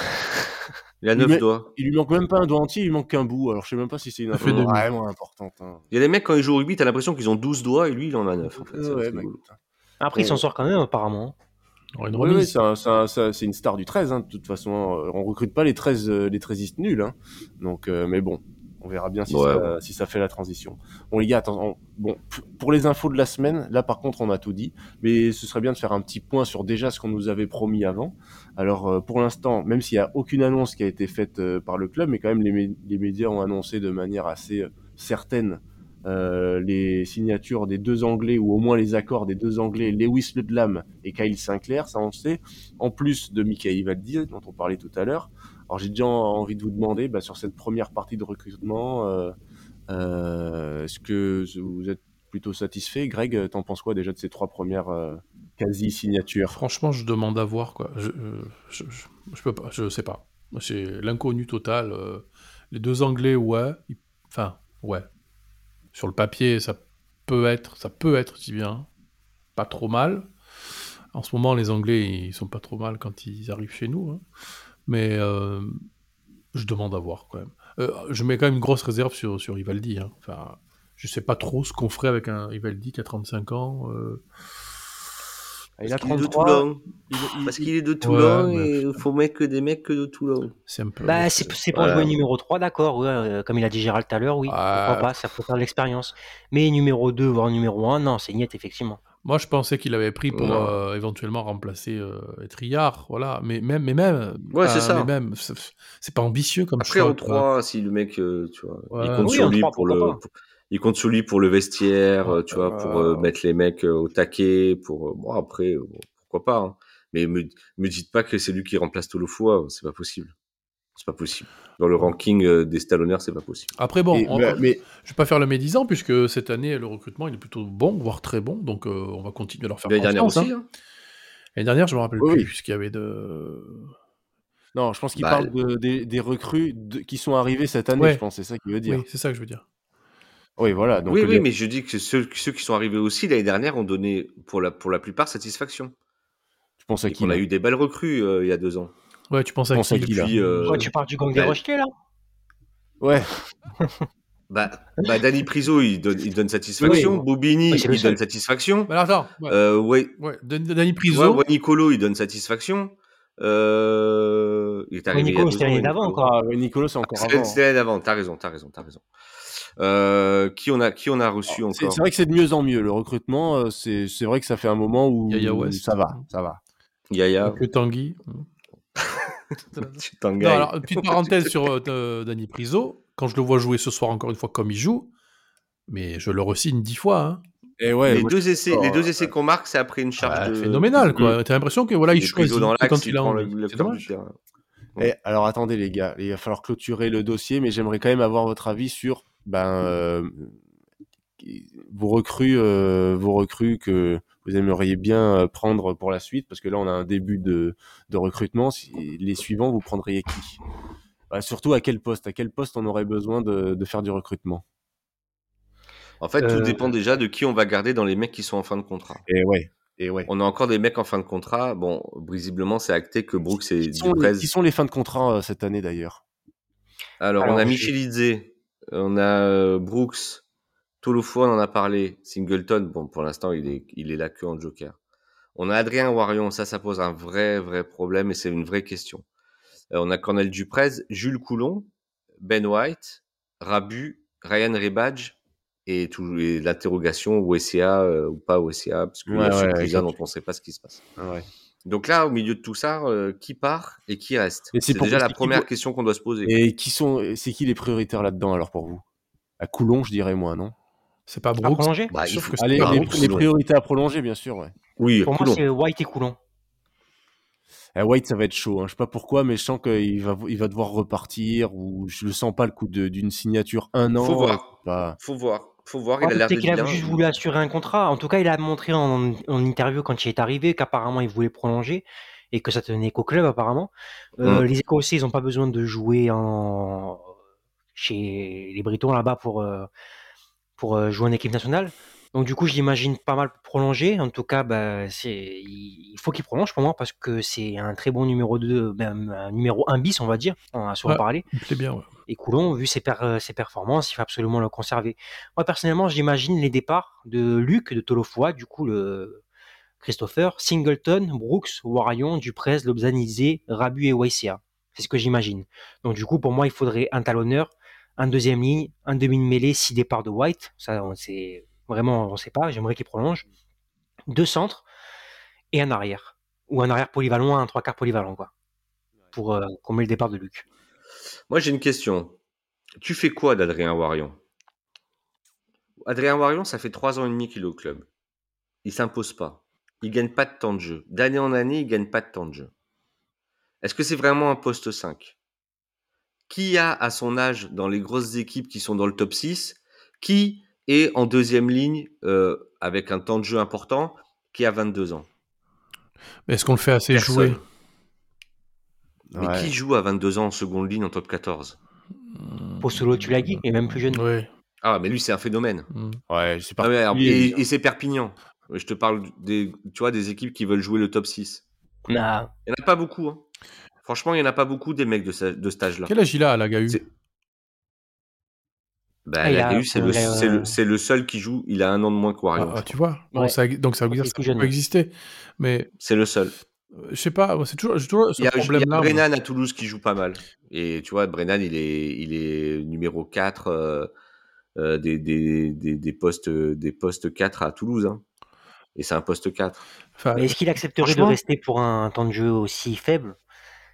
B: Il a neuf doigts.
A: Il lui manque même pas un doigt entier, il lui manque qu'un bout. Alors je sais même pas si c'est une info vraiment importante. Hein.
B: Il y a des mecs quand ils jouent au rugby, t'as l'impression qu'ils ont 12 doigts et lui il en a 9. En fait.
A: Bah,
D: Après, il s'en sort quand même apparemment.
A: Oui, c'est une star du 13, hein, de toute façon. Euh, on recrute pas les 13, euh, les 13 nuls. Hein. Donc, euh, mais bon, on verra bien si, ça, si ça fait la transition. Bon, les gars, attends, bon, pour les infos de la semaine, là par contre, on a tout dit. Mais ce serait bien de faire un petit point sur déjà ce qu'on nous avait promis avant. Alors, pour l'instant, même s'il n'y a aucune annonce qui a été faite par le club, mais quand même, les, les médias ont annoncé de manière assez certaine euh, les signatures des deux Anglais, ou au moins les accords des deux Anglais, Lewis Ludlam et Kyle Sinclair, ça on sait, en plus de Michael Ivaldi, dont on parlait tout à l'heure. Alors j'ai déjà envie de vous demander, bah, sur cette première partie de recrutement, euh, euh, est-ce que vous êtes plutôt satisfait? Greg, t'en penses quoi déjà de ces trois premières quasi-signatures
C: Franchement, je demande à voir, quoi. Je, je, je, peux pas, je sais pas. C'est l'inconnu total. les deux Anglais, ouais. Enfin, ouais sur le papier, ça peut être, ça peut être si bien, pas trop mal. En ce moment, les Anglais, ils sont pas trop mal quand ils arrivent chez nous. Hein. Mais euh, je demande à voir quand même. Euh, je mets quand même une grosse réserve sur, sur Ivaldi. Hein. Enfin, je sais pas trop ce qu'on ferait avec un Ivaldi qui a 35 ans. Euh,
B: il a 33. Parce qu'il est de Toulon et il faut mettre que des mecs que de Toulon.
D: C'est un peu. Bah, c'est pour jouer numéro 3, d'accord. Euh, comme il a dit Gérald tout à l'heure, oui. Pourquoi pas, ça peut faire de l'expérience. Mais numéro 2, voire numéro 1, non, c'est niet, effectivement.
C: Moi, je pensais qu'il avait pris pour euh, éventuellement remplacer euh, Triard, voilà. Mais même, mais même.
B: Ouais, c'est ça.
C: Mais même, c'est pas ambitieux comme
B: Après, en 3, si le mec, tu vois, il compte sur lui pour le il compte sur lui pour le vestiaire, euh, tu vois, pour euh, mettre les mecs euh, au taquet, pour bon après pourquoi pas. Hein. Mais me me dites pas que c'est lui qui remplace Tolofoa, c'est pas possible. C'est pas possible. Dans le ranking des stallonneurs, c'est pas possible.
C: Après bon, mais, je vais pas faire le médisant puisque cette année le recrutement il est plutôt bon, voire très bon, donc on va continuer à leur faire
B: L'année dernière aussi. Hein.
C: hein. L'année dernière, je me rappelle plus puisqu'il y avait de
A: non, je pense qu'il bah, parle des, recrues qui sont arrivées cette année, je pense, c'est ça qu'il veut dire.
C: Oui, c'est ça que je veux dire.
A: Oui, voilà.
B: oui, oui, mais je dis que ceux, ceux qui sont arrivés aussi l'année dernière ont donné pour la, pour la plupart satisfaction.
A: Tu penses à qui
B: On a eu des belles recrues euh, il y a deux ans.
C: Ouais, tu penses à qui,
A: qui là
D: euh, Tu parles du gang des rejetés là
A: Ouais. (laughs)
B: Bah, bah Danny Priso, il donne, il donne satisfaction. Oui. Bobini, il donne satisfaction.
C: Bah, alors,
B: ouais. Euh, ouais.
C: ouais. Danny Priso.
B: Ouais, Nicolo, il donne satisfaction. Euh... Il est arrivé
D: c'était l'année d'avant encore.
A: Ah, Nicolo, c'est encore avant.
B: C'était l'année d'avant. T'as raison, t'as raison, t'as raison. Euh, qui on a qui on a reçu encore
A: C'est vrai que c'est de mieux en mieux le recrutement. Euh, c'est c'est vrai que ça fait un moment où,
C: Yaya West.
A: ça va, ça va.
B: Yaya.
C: Que (laughs) Tanguy.
B: non,
C: alors, petite parenthèse sur euh, Danny Priso. Quand je le vois jouer ce soir encore une fois comme il joue, mais je le re-signe dix fois. Hein.
A: Et ouais,
B: les, deux essais, les deux essais qu'on marque, c'est après une charge de...
C: phénoménale, quoi. T'as l'impression que voilà, il choisit
B: dans
C: quand il a
B: envie. Dommage.
A: Et alors attendez les gars, il va falloir clôturer le dossier, mais j'aimerais quand même avoir votre avis sur ben, euh, vos recrues, euh, vos recrues que vous aimeriez bien prendre pour la suite, parce que là on a un début de, de recrutement. Les suivants, vous prendriez qui? Bah, Surtout à quel poste? À quel poste on aurait besoin de, de faire du recrutement?
B: En fait, euh... tout dépend déjà de qui on va garder dans les mecs qui sont en fin de contrat.
A: Et ouais. Et ouais.
B: On a encore des mecs en fin de contrat. Bon, visiblement, c'est acté que Brooks et
A: qui sont, les, qui sont les fins de contrat euh, cette année d'ailleurs?
B: Alors, Alors, on a Michelidze, on a euh, Brooks, Tolofo, on en a parlé. Singleton, bon, pour l'instant, il est, il est là que en joker. On a Adrien Warion, ça, ça pose un vrai, vrai problème et c'est une vraie question. Euh, on a Cornel Duprez, Jules Coulon, Ben White, Rabu, Ryan Rebadge et, tout, et l'interrogation OSCA euh, ou pas OSCA, parce qu'il
A: ouais,
B: y a
A: ouais, ouais.
B: dont on ne sait pas ce qui se passe.
A: Ouais.
B: Donc là, au milieu de tout ça, euh, qui part et qui reste?
A: Et c'est
B: déjà la
A: qui
B: première question qu'on doit se poser.
A: Et qui sont, c'est qui les prioritaires là-dedans alors pour vous? À Coulon, je dirais moi, non?
C: C'est pas
D: À
C: Brooks?
D: prolonger
B: Bah, il faut-
C: que
A: Allez, les,
C: Brooks.
A: les priorités à prolonger, bien sûr. Ouais.
B: Oui,
D: Pour moi,
B: Coulon.
D: c'est White et Coulon.
A: Eh, White, ça va être chaud. Hein. Je sais pas pourquoi, mais je sens qu'il va, il va devoir repartir ou je le sens pas le coup de- d'une signature un an.
B: Faut voir.
A: Pas...
B: Faut voir. Faut voir. Il a l'air
D: qu'il a juste voulu assurer un contrat. En tout cas, il a montré en, en interview quand il est arrivé qu'apparemment il voulait prolonger et que ça tenait qu'au club apparemment. Euh,
B: Mm.
D: Les Écossais, ils n'ont pas besoin de jouer en chez les Britons là-bas pour euh, pour euh, jouer en équipe nationale. Donc du coup, je l'imagine pas mal prolonger. En tout cas, bah, c'est il faut qu'il prolonge pour moi parce que c'est un très bon numéro 2, ben, un numéro 1 bis, on va dire. On a souvent
C: Ouais.
D: parlé.
C: Plaît bien, ouais.
D: Et Coulon, vu ses, per- euh, ses performances, il faut absolument le conserver. Moi, personnellement, j'imagine les départs de Luc, de Tolofoa, du coup, le Christopher, Singleton, Brooks, Warion, Duprez, Lobzanizé, Rabu et Waisia. C'est ce que j'imagine. Donc, du coup, pour moi, il faudrait un talonneur, un deuxième ligne, un demi de mêlée, six départs de White. Ça, sait vraiment, on sait pas. J'aimerais qu'il prolonge. Deux centres et un arrière. Ou un arrière polyvalent, un trois quarts polyvalent, quoi. Pour euh, qu'on met le départ de Luc.
B: Moi, j'ai une question. Tu fais quoi d'Adrien Warion Adrien Warion, ça fait trois ans et demi qu'il est au club. Il s'impose pas. Il gagne pas de temps de jeu. D'année en année, il gagne pas de temps de jeu. Est-ce que c'est vraiment un poste 5 Qui a, à son âge, dans les grosses équipes qui sont dans le top 6, qui est en deuxième ligne euh, avec un temps de jeu important, qui a 22 ans
C: Mais est-ce qu'on le fait assez
B: Personne.
C: jouer?
B: Mais
A: Ouais.
B: qui joue à 22 ans en seconde ligne en top 14
D: Postolo Tulagi est même plus jeune.
C: Ouais.
B: Ah, mais lui, c'est un phénomène.
C: Mm.
A: Ouais, c'est
B: Ah et, et c'est Perpignan. Je te parle des, tu vois, des équipes qui veulent jouer le top 6.
D: Nah.
B: Il n'y en a pas beaucoup. hein. Franchement, il n'y en a pas beaucoup des mecs de, ce- de cet âge-là.
C: Quel âge il a, la GAU
B: C'est- Bah,
D: Ah,
B: GAU, c'est le, seul qui joue. Il a un an de moins que Wario.
C: ah, ah, tu vois? Bon,
D: Ouais.
C: ça, Donc ça veut dire que ça
D: jeune.
C: peut exister. Mais
B: C'est le seul.
C: euh, je sais pas, c'est toujours, ce
B: Il y a, il y a
C: problème-là.
B: Brennan à Toulouse qui joue pas mal. Et tu vois, Brennan, il est, il est numéro 4 euh, euh, des, des, des, des postes, des postes 4 à Toulouse. hein. Et c'est un poste 4.
C: Enfin,
D: Mais est-ce qu'il accepterait de rester pour un temps de jeu aussi faible?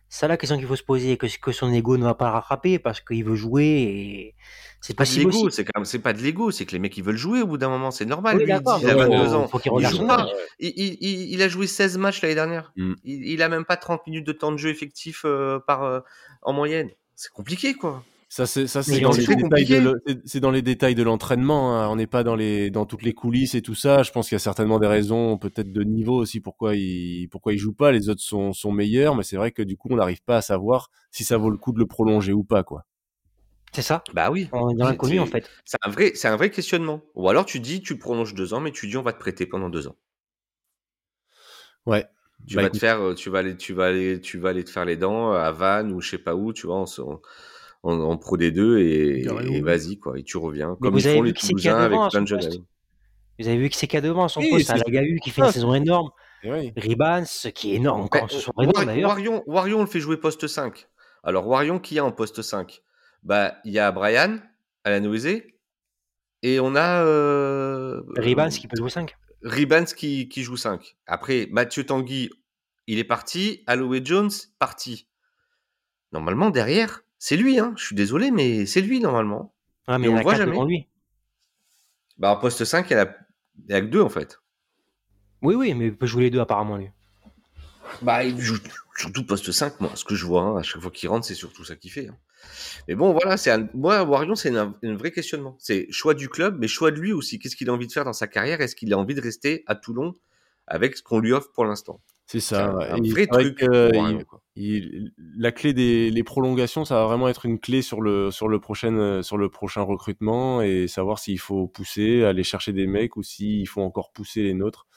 D: C'est la question qu'il faut se poser. Que, que son ego ne va pas rattraper parce qu'il veut jouer et c'est
B: pas
D: pas
B: de
D: si
B: l'ego, c'est quand même, c'est pas de l'ego, c'est que les mecs ils veulent jouer au bout d'un moment, c'est normal.
D: Oui,
B: lui, il,
D: d'accord,
B: dit, il a
D: mais
B: 22
D: faut-
B: ans. il
D: regarde
B: joue
D: son
B: pas.
D: âge.
B: Il, il- il- il a joué 16 matchs l'année dernière.
A: Mm.
B: Il, il a même pas 30 minutes de temps de jeu effectif euh, par, euh, en moyenne. C'est compliqué, quoi.
A: Ça, c'est ça,
D: Mais
A: c'est dans,
D: c'est
A: les détails de le- c'est- c'est dans les détails de l'entraînement. hein. On n'est pas dans les dans toutes les coulisses et tout ça. Je pense qu'il y a certainement des raisons, peut-être de niveau aussi, pourquoi il pourquoi il joue pas. Les autres sont sont meilleurs, mais c'est vrai que du coup, on n'arrive pas à savoir si ça vaut le coup de le prolonger ou pas, quoi.
D: C'est ça
B: Bah oui.
D: On est dans l'inconnu, en fait.
B: C'est un, vrai, c'est un vrai questionnement. Ou alors tu dis, tu prolonges deux ans, mais tu dis, on va te prêter pendant deux ans.
A: Ouais.
B: Tu
A: Bah,
B: vas
A: écoute.
B: te faire, euh, tu vas aller, tu vas aller, tu vas aller te faire les dents à Vannes ou je sais pas où, tu vois, en- en pro des deux et,
C: Carrément.
B: et vas-y quoi, et tu reviens.
D: Mais
B: Comme
D: vous
B: ils
D: avez
B: font
D: vu
B: les Toulousains avec
D: à
B: plein de jeunes.
D: poste Vous avez vu qui c'est a devant à son
A: Oui,
D: poste
A: C'est
D: Lagahu qui fait une saison énorme.
A: Et oui.
D: Ribans, qui est énorme encore,
B: Ouais,
D: ce sont
B: War-
D: énorme d'ailleurs.
B: Warion, Warion, on le fait jouer poste 5. Alors, Warion, qui a en poste 5 Bah, il y a Brian, Alanoese, et on a. Euh,
D: Ribans
B: euh,
D: qui peut jouer 5.
B: Ribans qui, qui joue 5. Après, Mathieu Tanguy, il est parti. Aloe Jones, parti. Normalement, derrière, c'est lui. Hein. Je suis désolé, mais c'est lui, normalement.
D: Ah, mais
B: Et on le voit
D: 4
B: jamais.
D: lui.
B: Bah, en poste 5, il y a, que deux, en fait.
D: Oui, oui, mais il peut jouer les deux apparemment lui.
B: Bah, il joue (laughs) surtout poste 5, moi. Ce que je vois, hein, à chaque fois qu'il rentre, c'est surtout ça qu'il fait. hein. Mais bon, voilà, c'est un... moi, Warion, c'est un vrai questionnement. C'est choix du club, mais choix de lui aussi. Qu'est-ce qu'il a envie de faire dans sa carrière? Est-ce qu'il a envie de rester à Toulon avec ce qu'on lui offre pour l'instant?
A: C'est ça.
B: un, un vrai truc
A: que, il- il- la clé des les prolongations, ça va vraiment être une clé sur le sur le prochain euh, sur le prochain recrutement et savoir s'il faut pousser, aller chercher des mecs ou s'il faut encore pousser les nôtres.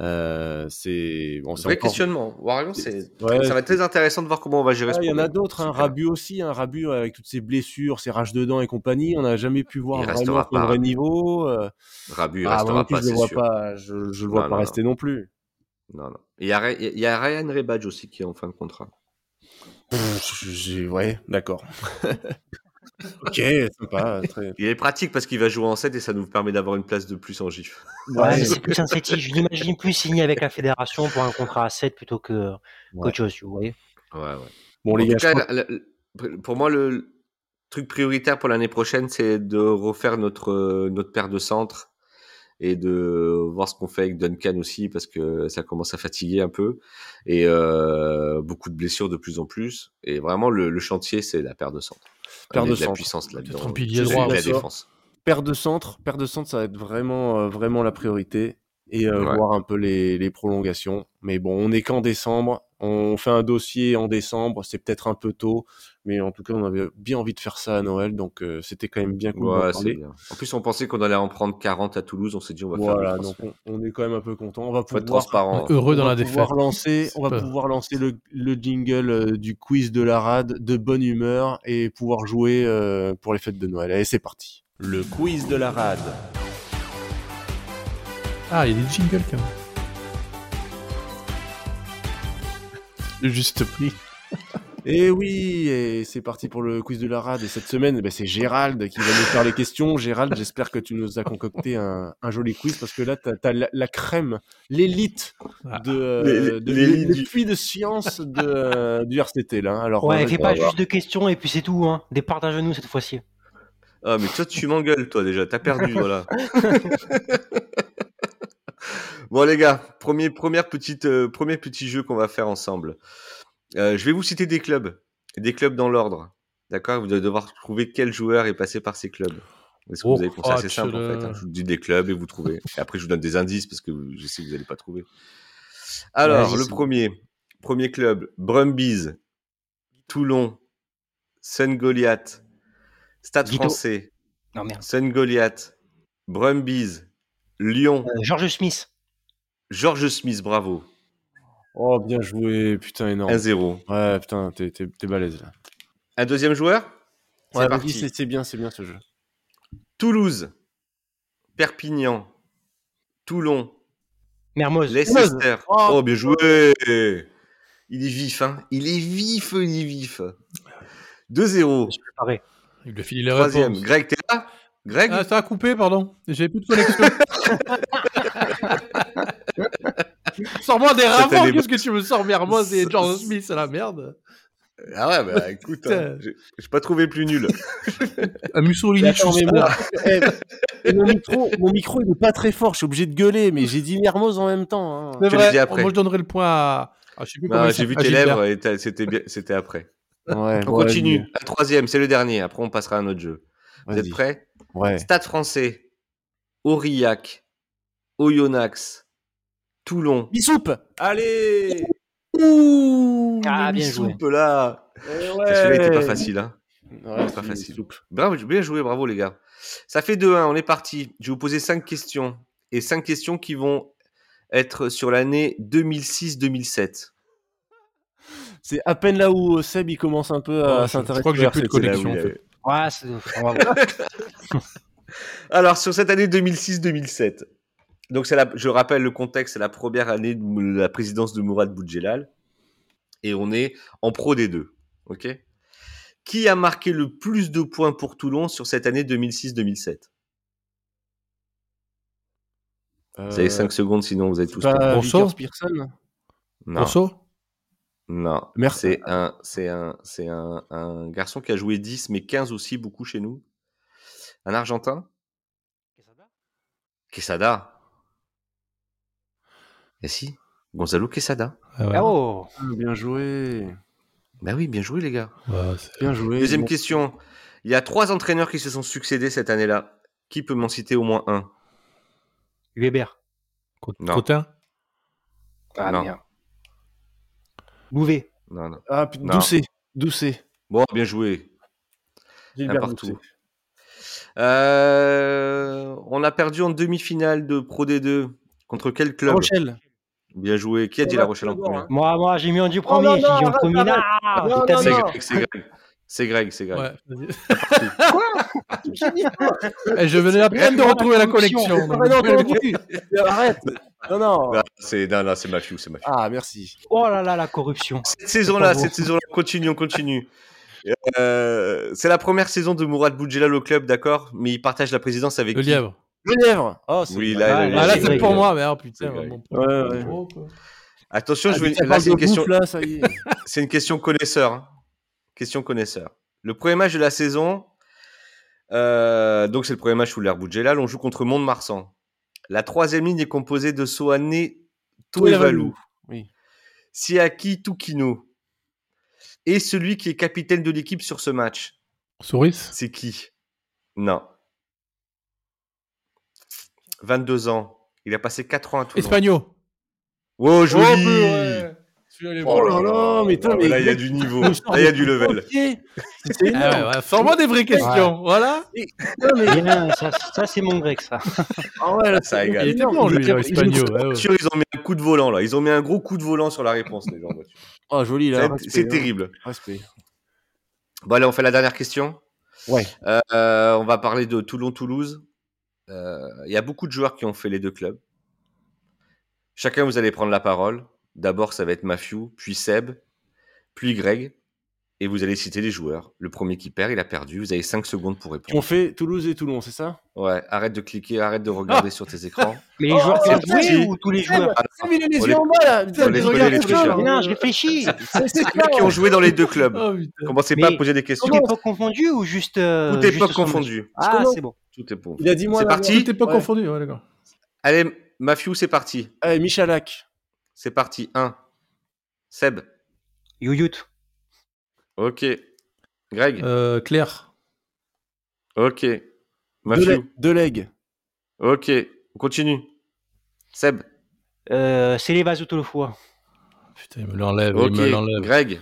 A: Euh, c'est bon,
B: Vrai
A: encore-
B: questionnement. Warion, c'est
A: Ouais,
B: ça va être très intéressant de voir comment on va gérer
A: Ah,
B: ce
A: Il y en a d'autres, hein. Rabu aussi, hein. Rabu avec toutes ses blessures, ses rages de dents et compagnie, on n'a jamais pu voir vraiment son vrai niveau. euh.
B: Rabu,
A: Ah,
B: restera pas,
A: je le vois pas, je, je le vois
B: Non,
A: pas
B: non,
A: rester non plus.
B: Non, non. Il y a, il y a Ryan Rebadge aussi qui est en fin de contrat.
A: Pff, ouais, d'accord. (laughs) ok, sympa, très.
B: Il est pratique parce qu'il va jouer en 7 et ça nous permet d'avoir une place de plus en GIF.
D: Ouais, mais c'est plus un fétiche. Je l'imagine plus signé avec la fédération pour un contrat à 7 plutôt que
A: Ouais.
D: chose, vous voyez.
B: Ouais, ouais.
A: Bon
B: En
A: les
B: tout
A: gars, je
B: cas,
A: crois-
B: la- la- pour moi, le truc prioritaire pour l'année prochaine, c'est de refaire notre, euh, notre paire de centres et de voir ce qu'on fait avec Duncan aussi parce que ça commence à fatiguer un peu et euh, beaucoup de blessures de plus en plus. Et vraiment, le, le chantier, c'est la paire de centres.
A: Paire
B: a
A: de
B: la
A: centres.
B: puissance là-dedans.
C: Un pilier droit,
B: la défense.
A: paire de centre, paire de centre, ça va être vraiment, euh, vraiment la priorité et euh,
B: Ouais.
A: voir un peu les, les prolongations. Mais bon, on est qu'en décembre, on fait un dossier en décembre, c'est peut-être un peu tôt, mais en tout cas, on avait bien envie de faire ça à Noël, donc euh, c'était quand même bien cool d'en
B: Ouais, c'est
A: parler.
B: bien. En plus, on pensait qu'on allait en prendre 40 à Toulouse. On s'est dit, on va faire
A: Voilà, donc on, on est quand même un peu content. On va pouvoir,
B: transparent.
C: Heureux dans la défaite.
A: pouvoir lancer, on va pouvoir lancer le, le jingle euh, du quiz de la rade de bonne humeur et pouvoir jouer euh, pour les fêtes de Noël. Allez, c'est parti. Le quiz de la rade.
C: Ah, il y a des jingles quand même. Le juste prix. (laughs)
A: Et oui, et c'est parti pour le quiz de la rade. Et cette semaine, ben, c'est Gérald qui va nous faire les questions. Gérald, j'espère que tu nous as concocté un, un joli quiz parce que là, tu as, la, la crème, l'élite
C: Ah.
A: de, de- puits de science de, du RCT. Là. Alors,
D: Ouais,
A: euh,
D: fais pas juste de questions et puis c'est tout, hein. Départ d'un genou cette fois-ci.
B: Ah, mais toi, tu m'engueules, toi, déjà. T'as perdu, (laughs) voilà. (laughs) bon, les gars, premier, première petite, euh, premier petit jeu qu'on va faire ensemble. Euh, je vais vous citer des clubs. Des clubs dans l'ordre. D'accord? Vous allez devoir trouver quel joueur est passé par ces clubs. Est-ce que
C: Oh,
B: vous avez pensé assez simple, en fait. hein? Je vous dis des clubs et vous trouvez. Et après, je vous donne des indices parce que je sais que vous n'allez pas trouver. Alors, le premier. Premier club. Brumbies. Toulon. Sun Goliath. Stade français.
D: Non, merde.
B: Sun Goliath, Brumbies, Lyon,
D: Euh, George Smith.
B: George Smith, bravo.
A: Oh, bien joué, putain, énorme.
B: 1-0.
A: Ouais, putain, t'es, t'es, t'es balèze là.
B: Un deuxième joueur? C'est
A: Ouais,
B: parti.
A: c'est, c'est bien, c'est bien ce jeu.
B: Toulouse, Perpignan, Toulon,
D: Mermoz.
B: Leicester.
A: Oh,
B: Oh, bien joué Il est vif, hein Il est vif, il est vif. 2-0.
D: Je suis préparé.
C: Il filé les
B: Troisième. Greg, t'es là? Greg
C: Ah, ça a coupé, pardon. J'avais plus de connexion. (laughs) Sors-moi des ravants,
B: les-
C: qu'est-ce que tu me sors Mermoz et George Smith, c'est la merde.
B: Ah ouais, bah écoute, hein, j'ai j'ai pas trouvé plus nul. (laughs)
C: Un Mussolini,
A: moi, eh, et mon, micro, mon micro, il est pas très fort, je suis obligé de gueuler, mais j'ai dit Mermoz en même temps. hein.
C: C'est
B: Je
C: vrai,
B: dis après.
C: moi je donnerais le point à... ah, je
B: j'ai vu tes lèvres et c'était bien- après.
A: Ouais,
B: On
A: ouais,
B: continue. Un troisième, c'est le dernier. Après, on passera à un autre jeu. Vous êtes prêts
A: Ouais.
B: Stade français, Aurillac, Oyonnax, Toulon.
A: Bissoup Allez
B: Ouh
D: Ah, bien joué.
B: là
A: Eh
B: Celui-là était pas facile. Hein. c'est pas facile. Bravo, bien joué, bravo les gars. Ça fait 2-1, on est parti. Je vais vous poser 5 questions. Et 5 questions qui vont être sur l'année 2006-2007.
A: C'est à peine là où Seb il commence un peu à s'intéresser.
C: Je crois que j'ai plus de connexion. En fait.
D: Ouais, c'est... (laughs)
B: Alors, sur cette année 2006-2007, donc c'est la, je rappelle le contexte, c'est la première année de la présidence de Mourad Boudjelal. Et on est en pro des deux. OK? Qui a marqué le plus de points pour Toulon sur cette année 2006-2007 Vous avez 5 secondes, sinon vous êtes tous
A: pas Rosso Pearson
B: Non.
C: Rosso
B: Non. C'est un, c'est un, c'est un, un garçon qui a joué 10, mais 15 aussi, beaucoup chez nous. Un Argentin Quesada Quesada. Et eh si, Gonzalo Quesada.
D: Ah ouais. Oh,
A: bien joué.
B: Bah oui, bien joué les gars.
A: Ouais, bien joué.
B: Deuxième question. Il y a trois entraîneurs qui se sont succédés cette année-là. Qui peut m'en citer au moins un?
D: Weber.
C: Cotin?
D: Ah non. merde. Bouvet.
B: Non, non.
A: Ah, Doucet. Doucet.
B: Bon, bien joué. Où. Euh, on a perdu en demi-finale de Pro D2 contre quel club?
A: Rochelle.
B: Bien joué. Qui a dit La Rochelle en premier?
D: Moi, moi, j'ai mis en du premier. j'ai dit en premier.
B: C'est Greg, c'est Greg. C'est Greg, c'est Greg.
C: Ouais, (laughs) Quoi? Eh, Je venais à peine de retrouver la connexion.
A: Arrête. Non, non.
B: C'est non, non, c'est Mafiou, c'est Mafiou.
A: Ah, merci.
D: Oh là là, la corruption.
B: Cette saison-là, cette saison-là, continue, on continue. Euh, c'est la première saison de Mourad Boudjelal au club, d'accord? Mais il partage la présidence avec
C: Le Lièvre.
A: Le Lièvre.
B: Oh, oui, là,
C: ah, là, c'est pour moi, mais oh, putain.
A: Mon... Ouais, ouais.
B: Attention, je vais. Là, c'est une question. (laughs) c'est une question connaisseur. Hein. Question connaisseur. Le premier match de la saison, euh, donc c'est le premier match sous l'air Boudjelal, on joue contre Mont-de-Marsan. La troisième ligne est composée de Soane Touevalou,
A: oui.
B: Siaki Tukino et celui qui est capitaine de l'équipe sur ce match.
C: Souris
B: C'est qui? Non. 22 ans. Il a passé 4 ans à Toulon.
C: Espagnol.
B: Oh, joli
A: oh, Oh là là, mais,
B: ah, mais là, il y a du niveau. Là, il y a du level.
C: Ah ouais, Sors-moi des vraies questions. Voilà. (laughs)
D: Ça, ça c'est mon grec, ça.
B: Ah ouais, là, ça égale.
C: Il était bon, lui, l'espagnol.
B: Ils, ils ont mis un coup de volant, là. Ils ont mis un gros coup de volant sur la réponse, les gens.
A: Oh, joli, là.
B: C'est hein. terrible.
A: Respect.
B: Bon, allez, on fait la dernière question.
A: Ouais.
B: Euh, on va parler de Toulon-Toulouse. Euh, il y a beaucoup de joueurs qui ont fait les deux clubs. Chacun, vous allez prendre la parole. D'abord, ça va être Mafiou, puis Seb, puis Greg. Et vous allez citer les joueurs. Le premier qui perd, il a perdu. Vous avez 5 secondes pour répondre.
A: On fait Toulouse et Toulon, c'est ça?
B: Ouais, arrête de cliquer, arrête de regarder ah sur tes écrans. (laughs)
D: Mais les oh, joueurs qui ont joué ou tous les joueurs
A: ah, les yeux en bas là
D: Non, je réfléchis. (laughs)
B: C'est ceux qui ont joué dans les deux clubs. Oh, Commencez pas à poser des questions.
D: Tout époque confondu ou juste. Euh,
B: Tout époque confondu.
D: Ah, c'est bon.
B: Tout est bon.
A: Il a dit moi.
B: C'est parti.
C: Tout époque confondu, ouais, d'accord.
B: Allez, Mafiou, c'est parti.
A: Allez, Michalak.
B: C'est parti. 1. Seb.
D: Youyut.
B: Ok. Greg.
C: Euh, Claire.
B: Ok.
A: Mathieu. Deux legs.
B: Ok. On continue. Seb.
D: Euh, c'est les vases le fois.
C: Putain, il me l'enlève.
B: Ok.
C: Il me l'enlève.
B: Greg.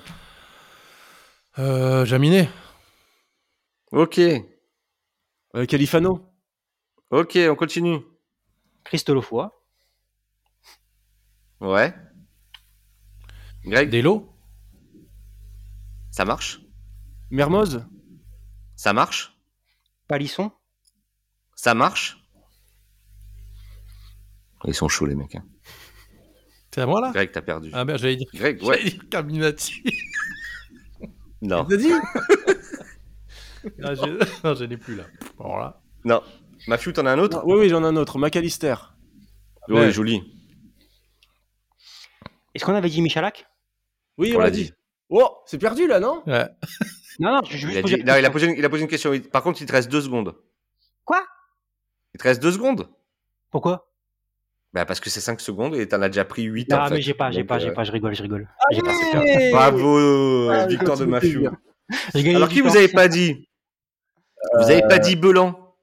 C: Euh, Jaminet.
B: Ok.
A: Euh, Califano.
B: Ok, on continue.
D: Christolofoy.
B: Ouais. Greg
C: Delo
B: Ça marche?
A: Mermoz?
B: Ça marche?
D: Palisson?
B: Ça marche? Ils sont chauds les mecs. Hein.
C: C'est à moi là?
B: Greg, t'as perdu.
C: Ah merde, j'allais dire.
B: Greg, (laughs) ouais.
C: J'allais dire Caminati. (laughs)
B: non.
A: T'as dit? (laughs)
C: Ah, Non, je n'ai plus là. Bon là.
B: Non. Mafiou, t'en as un autre?
A: Oui, oui, j'en ai un autre. McAllister.
B: Oui, joli.
D: Est-ce qu'on avait dit Michalak?
A: Oui, on, l'a dit. Oh, c'est perdu là, non?
C: Ouais. (laughs)
D: Non, non, je,
B: il, a dit, non il, a posé une, il a posé une question. Par contre, il te reste deux secondes.
D: Quoi?
B: Il te reste deux secondes.
D: Pourquoi?
B: Bah parce que c'est 5 secondes et t'en as déjà pris 8
D: Ah
B: en
D: mais j'ai pas, j'ai pas, j'ai euh, pas, je rigole, je rigole.
A: Allez
D: pas,
B: Bravo, ah, victoire de Mafiou. Alors qui vous avez pas dit? Vous avez pas dit Belan?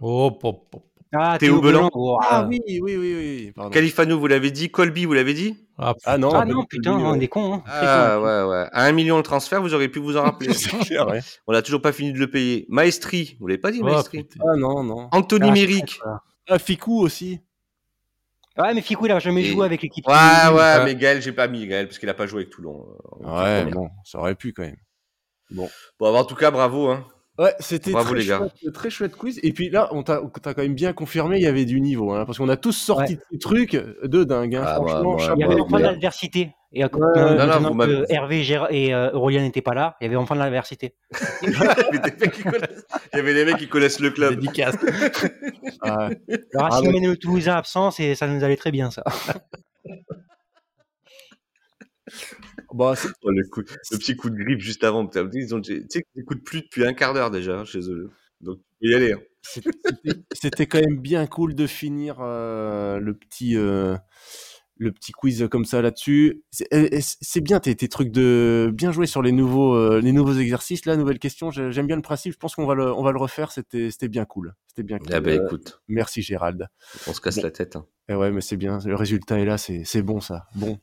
C: Oh, pop, pop.
B: Ah, Théo, Belan.
A: ah oui, oui, oui, oui.
B: Pardon. Califano, vous l'avez dit. Colby, vous l'avez dit
D: ah, ah, non, ah non, putain, on est con. Hein.
B: Ah ouais, ouais. À un million le transfert, vous auriez pu vous en (laughs) rappeler. clair, ouais. On n'a toujours pas fini de le payer. Maestri, vous l'avez pas dit, oh, Maestri
A: Ah non, non.
B: Anthony ah, Méric.
A: Ah, Ficou aussi.
D: Ouais, mais Ficou, il a jamais joué avec l'équipe.
B: Ouais, ouais, mais Gaël, j'ai pas mis Gaël parce qu'il a pas joué avec Toulon.
A: Ouais, bon, ça aurait pu quand même.
B: Bon. Bon, en tout cas, bravo. Hein.
A: Ouais, c'était très, chouette, très chouette quiz. Et puis là, on t'a quand même bien confirmé, il y avait du niveau, hein, parce qu'on a tous sorti des trucs de dingue. Hein, ah, franchement,
D: il y avait enfin de l'adversité. Et à non, non, que Hervé et euh, Aurélien n'étaient pas là, il y avait enfin de l'adversité. (laughs)
B: il y avait des mecs qui connaissent le club.
D: Dédicace. ah, le Racing ah, le Toulousain absent, et ça nous allait très bien, ça. (laughs)
B: Bah, (laughs) oh, le, le, petit coup de grippe juste avant. Ils ont, tu sais qu'ils n'écoutent plus depuis un quart d'heure déjà hein, chez eux. Donc, il y aller. Hein.
A: C'était quand même bien cool de finir euh, le petit. Euh, le petit quiz comme ça là-dessus. C'est bien tes, tes, trucs de bien jouer sur les nouveaux euh, les nouveaux exercices là, nouvelles questions. J'aime bien le principe. Je pense qu'on va le on va le refaire. C'était c'était bien cool. C'était bien
B: cool. Ah bah, écoute.
A: merci Gérald.
B: On se casse la tête. Hein.
A: Et eh ouais, mais c'est bien. Le résultat est là. C'est bon ça. Bon.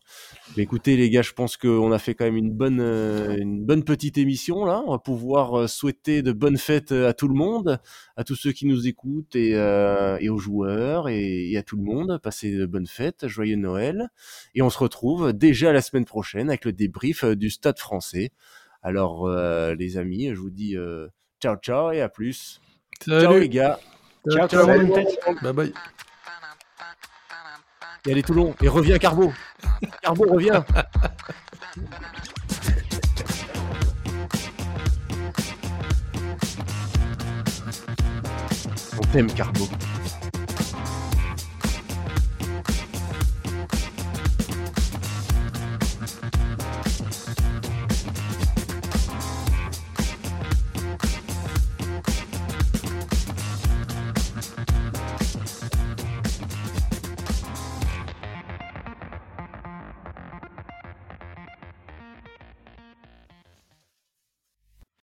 A: Mais écoutez les gars, je pense qu'on a fait quand même une bonne euh, une bonne petite émission là. On va pouvoir euh, souhaiter de bonnes fêtes à tout le monde, à tous ceux qui nous écoutent et, et aux joueurs et, et, à tout le monde. Passez de bonnes fêtes, joyeux Noël. Et on se retrouve déjà la semaine prochaine avec le débrief du Stade français. Alors euh, les amis, je vous dis euh, ciao ciao et à plus. Ciao les gars.
C: Ciao ciao. Bye bye.
A: Et allez Toulon et reviens Carbo. Carbo reviens. On t'aime Carbo.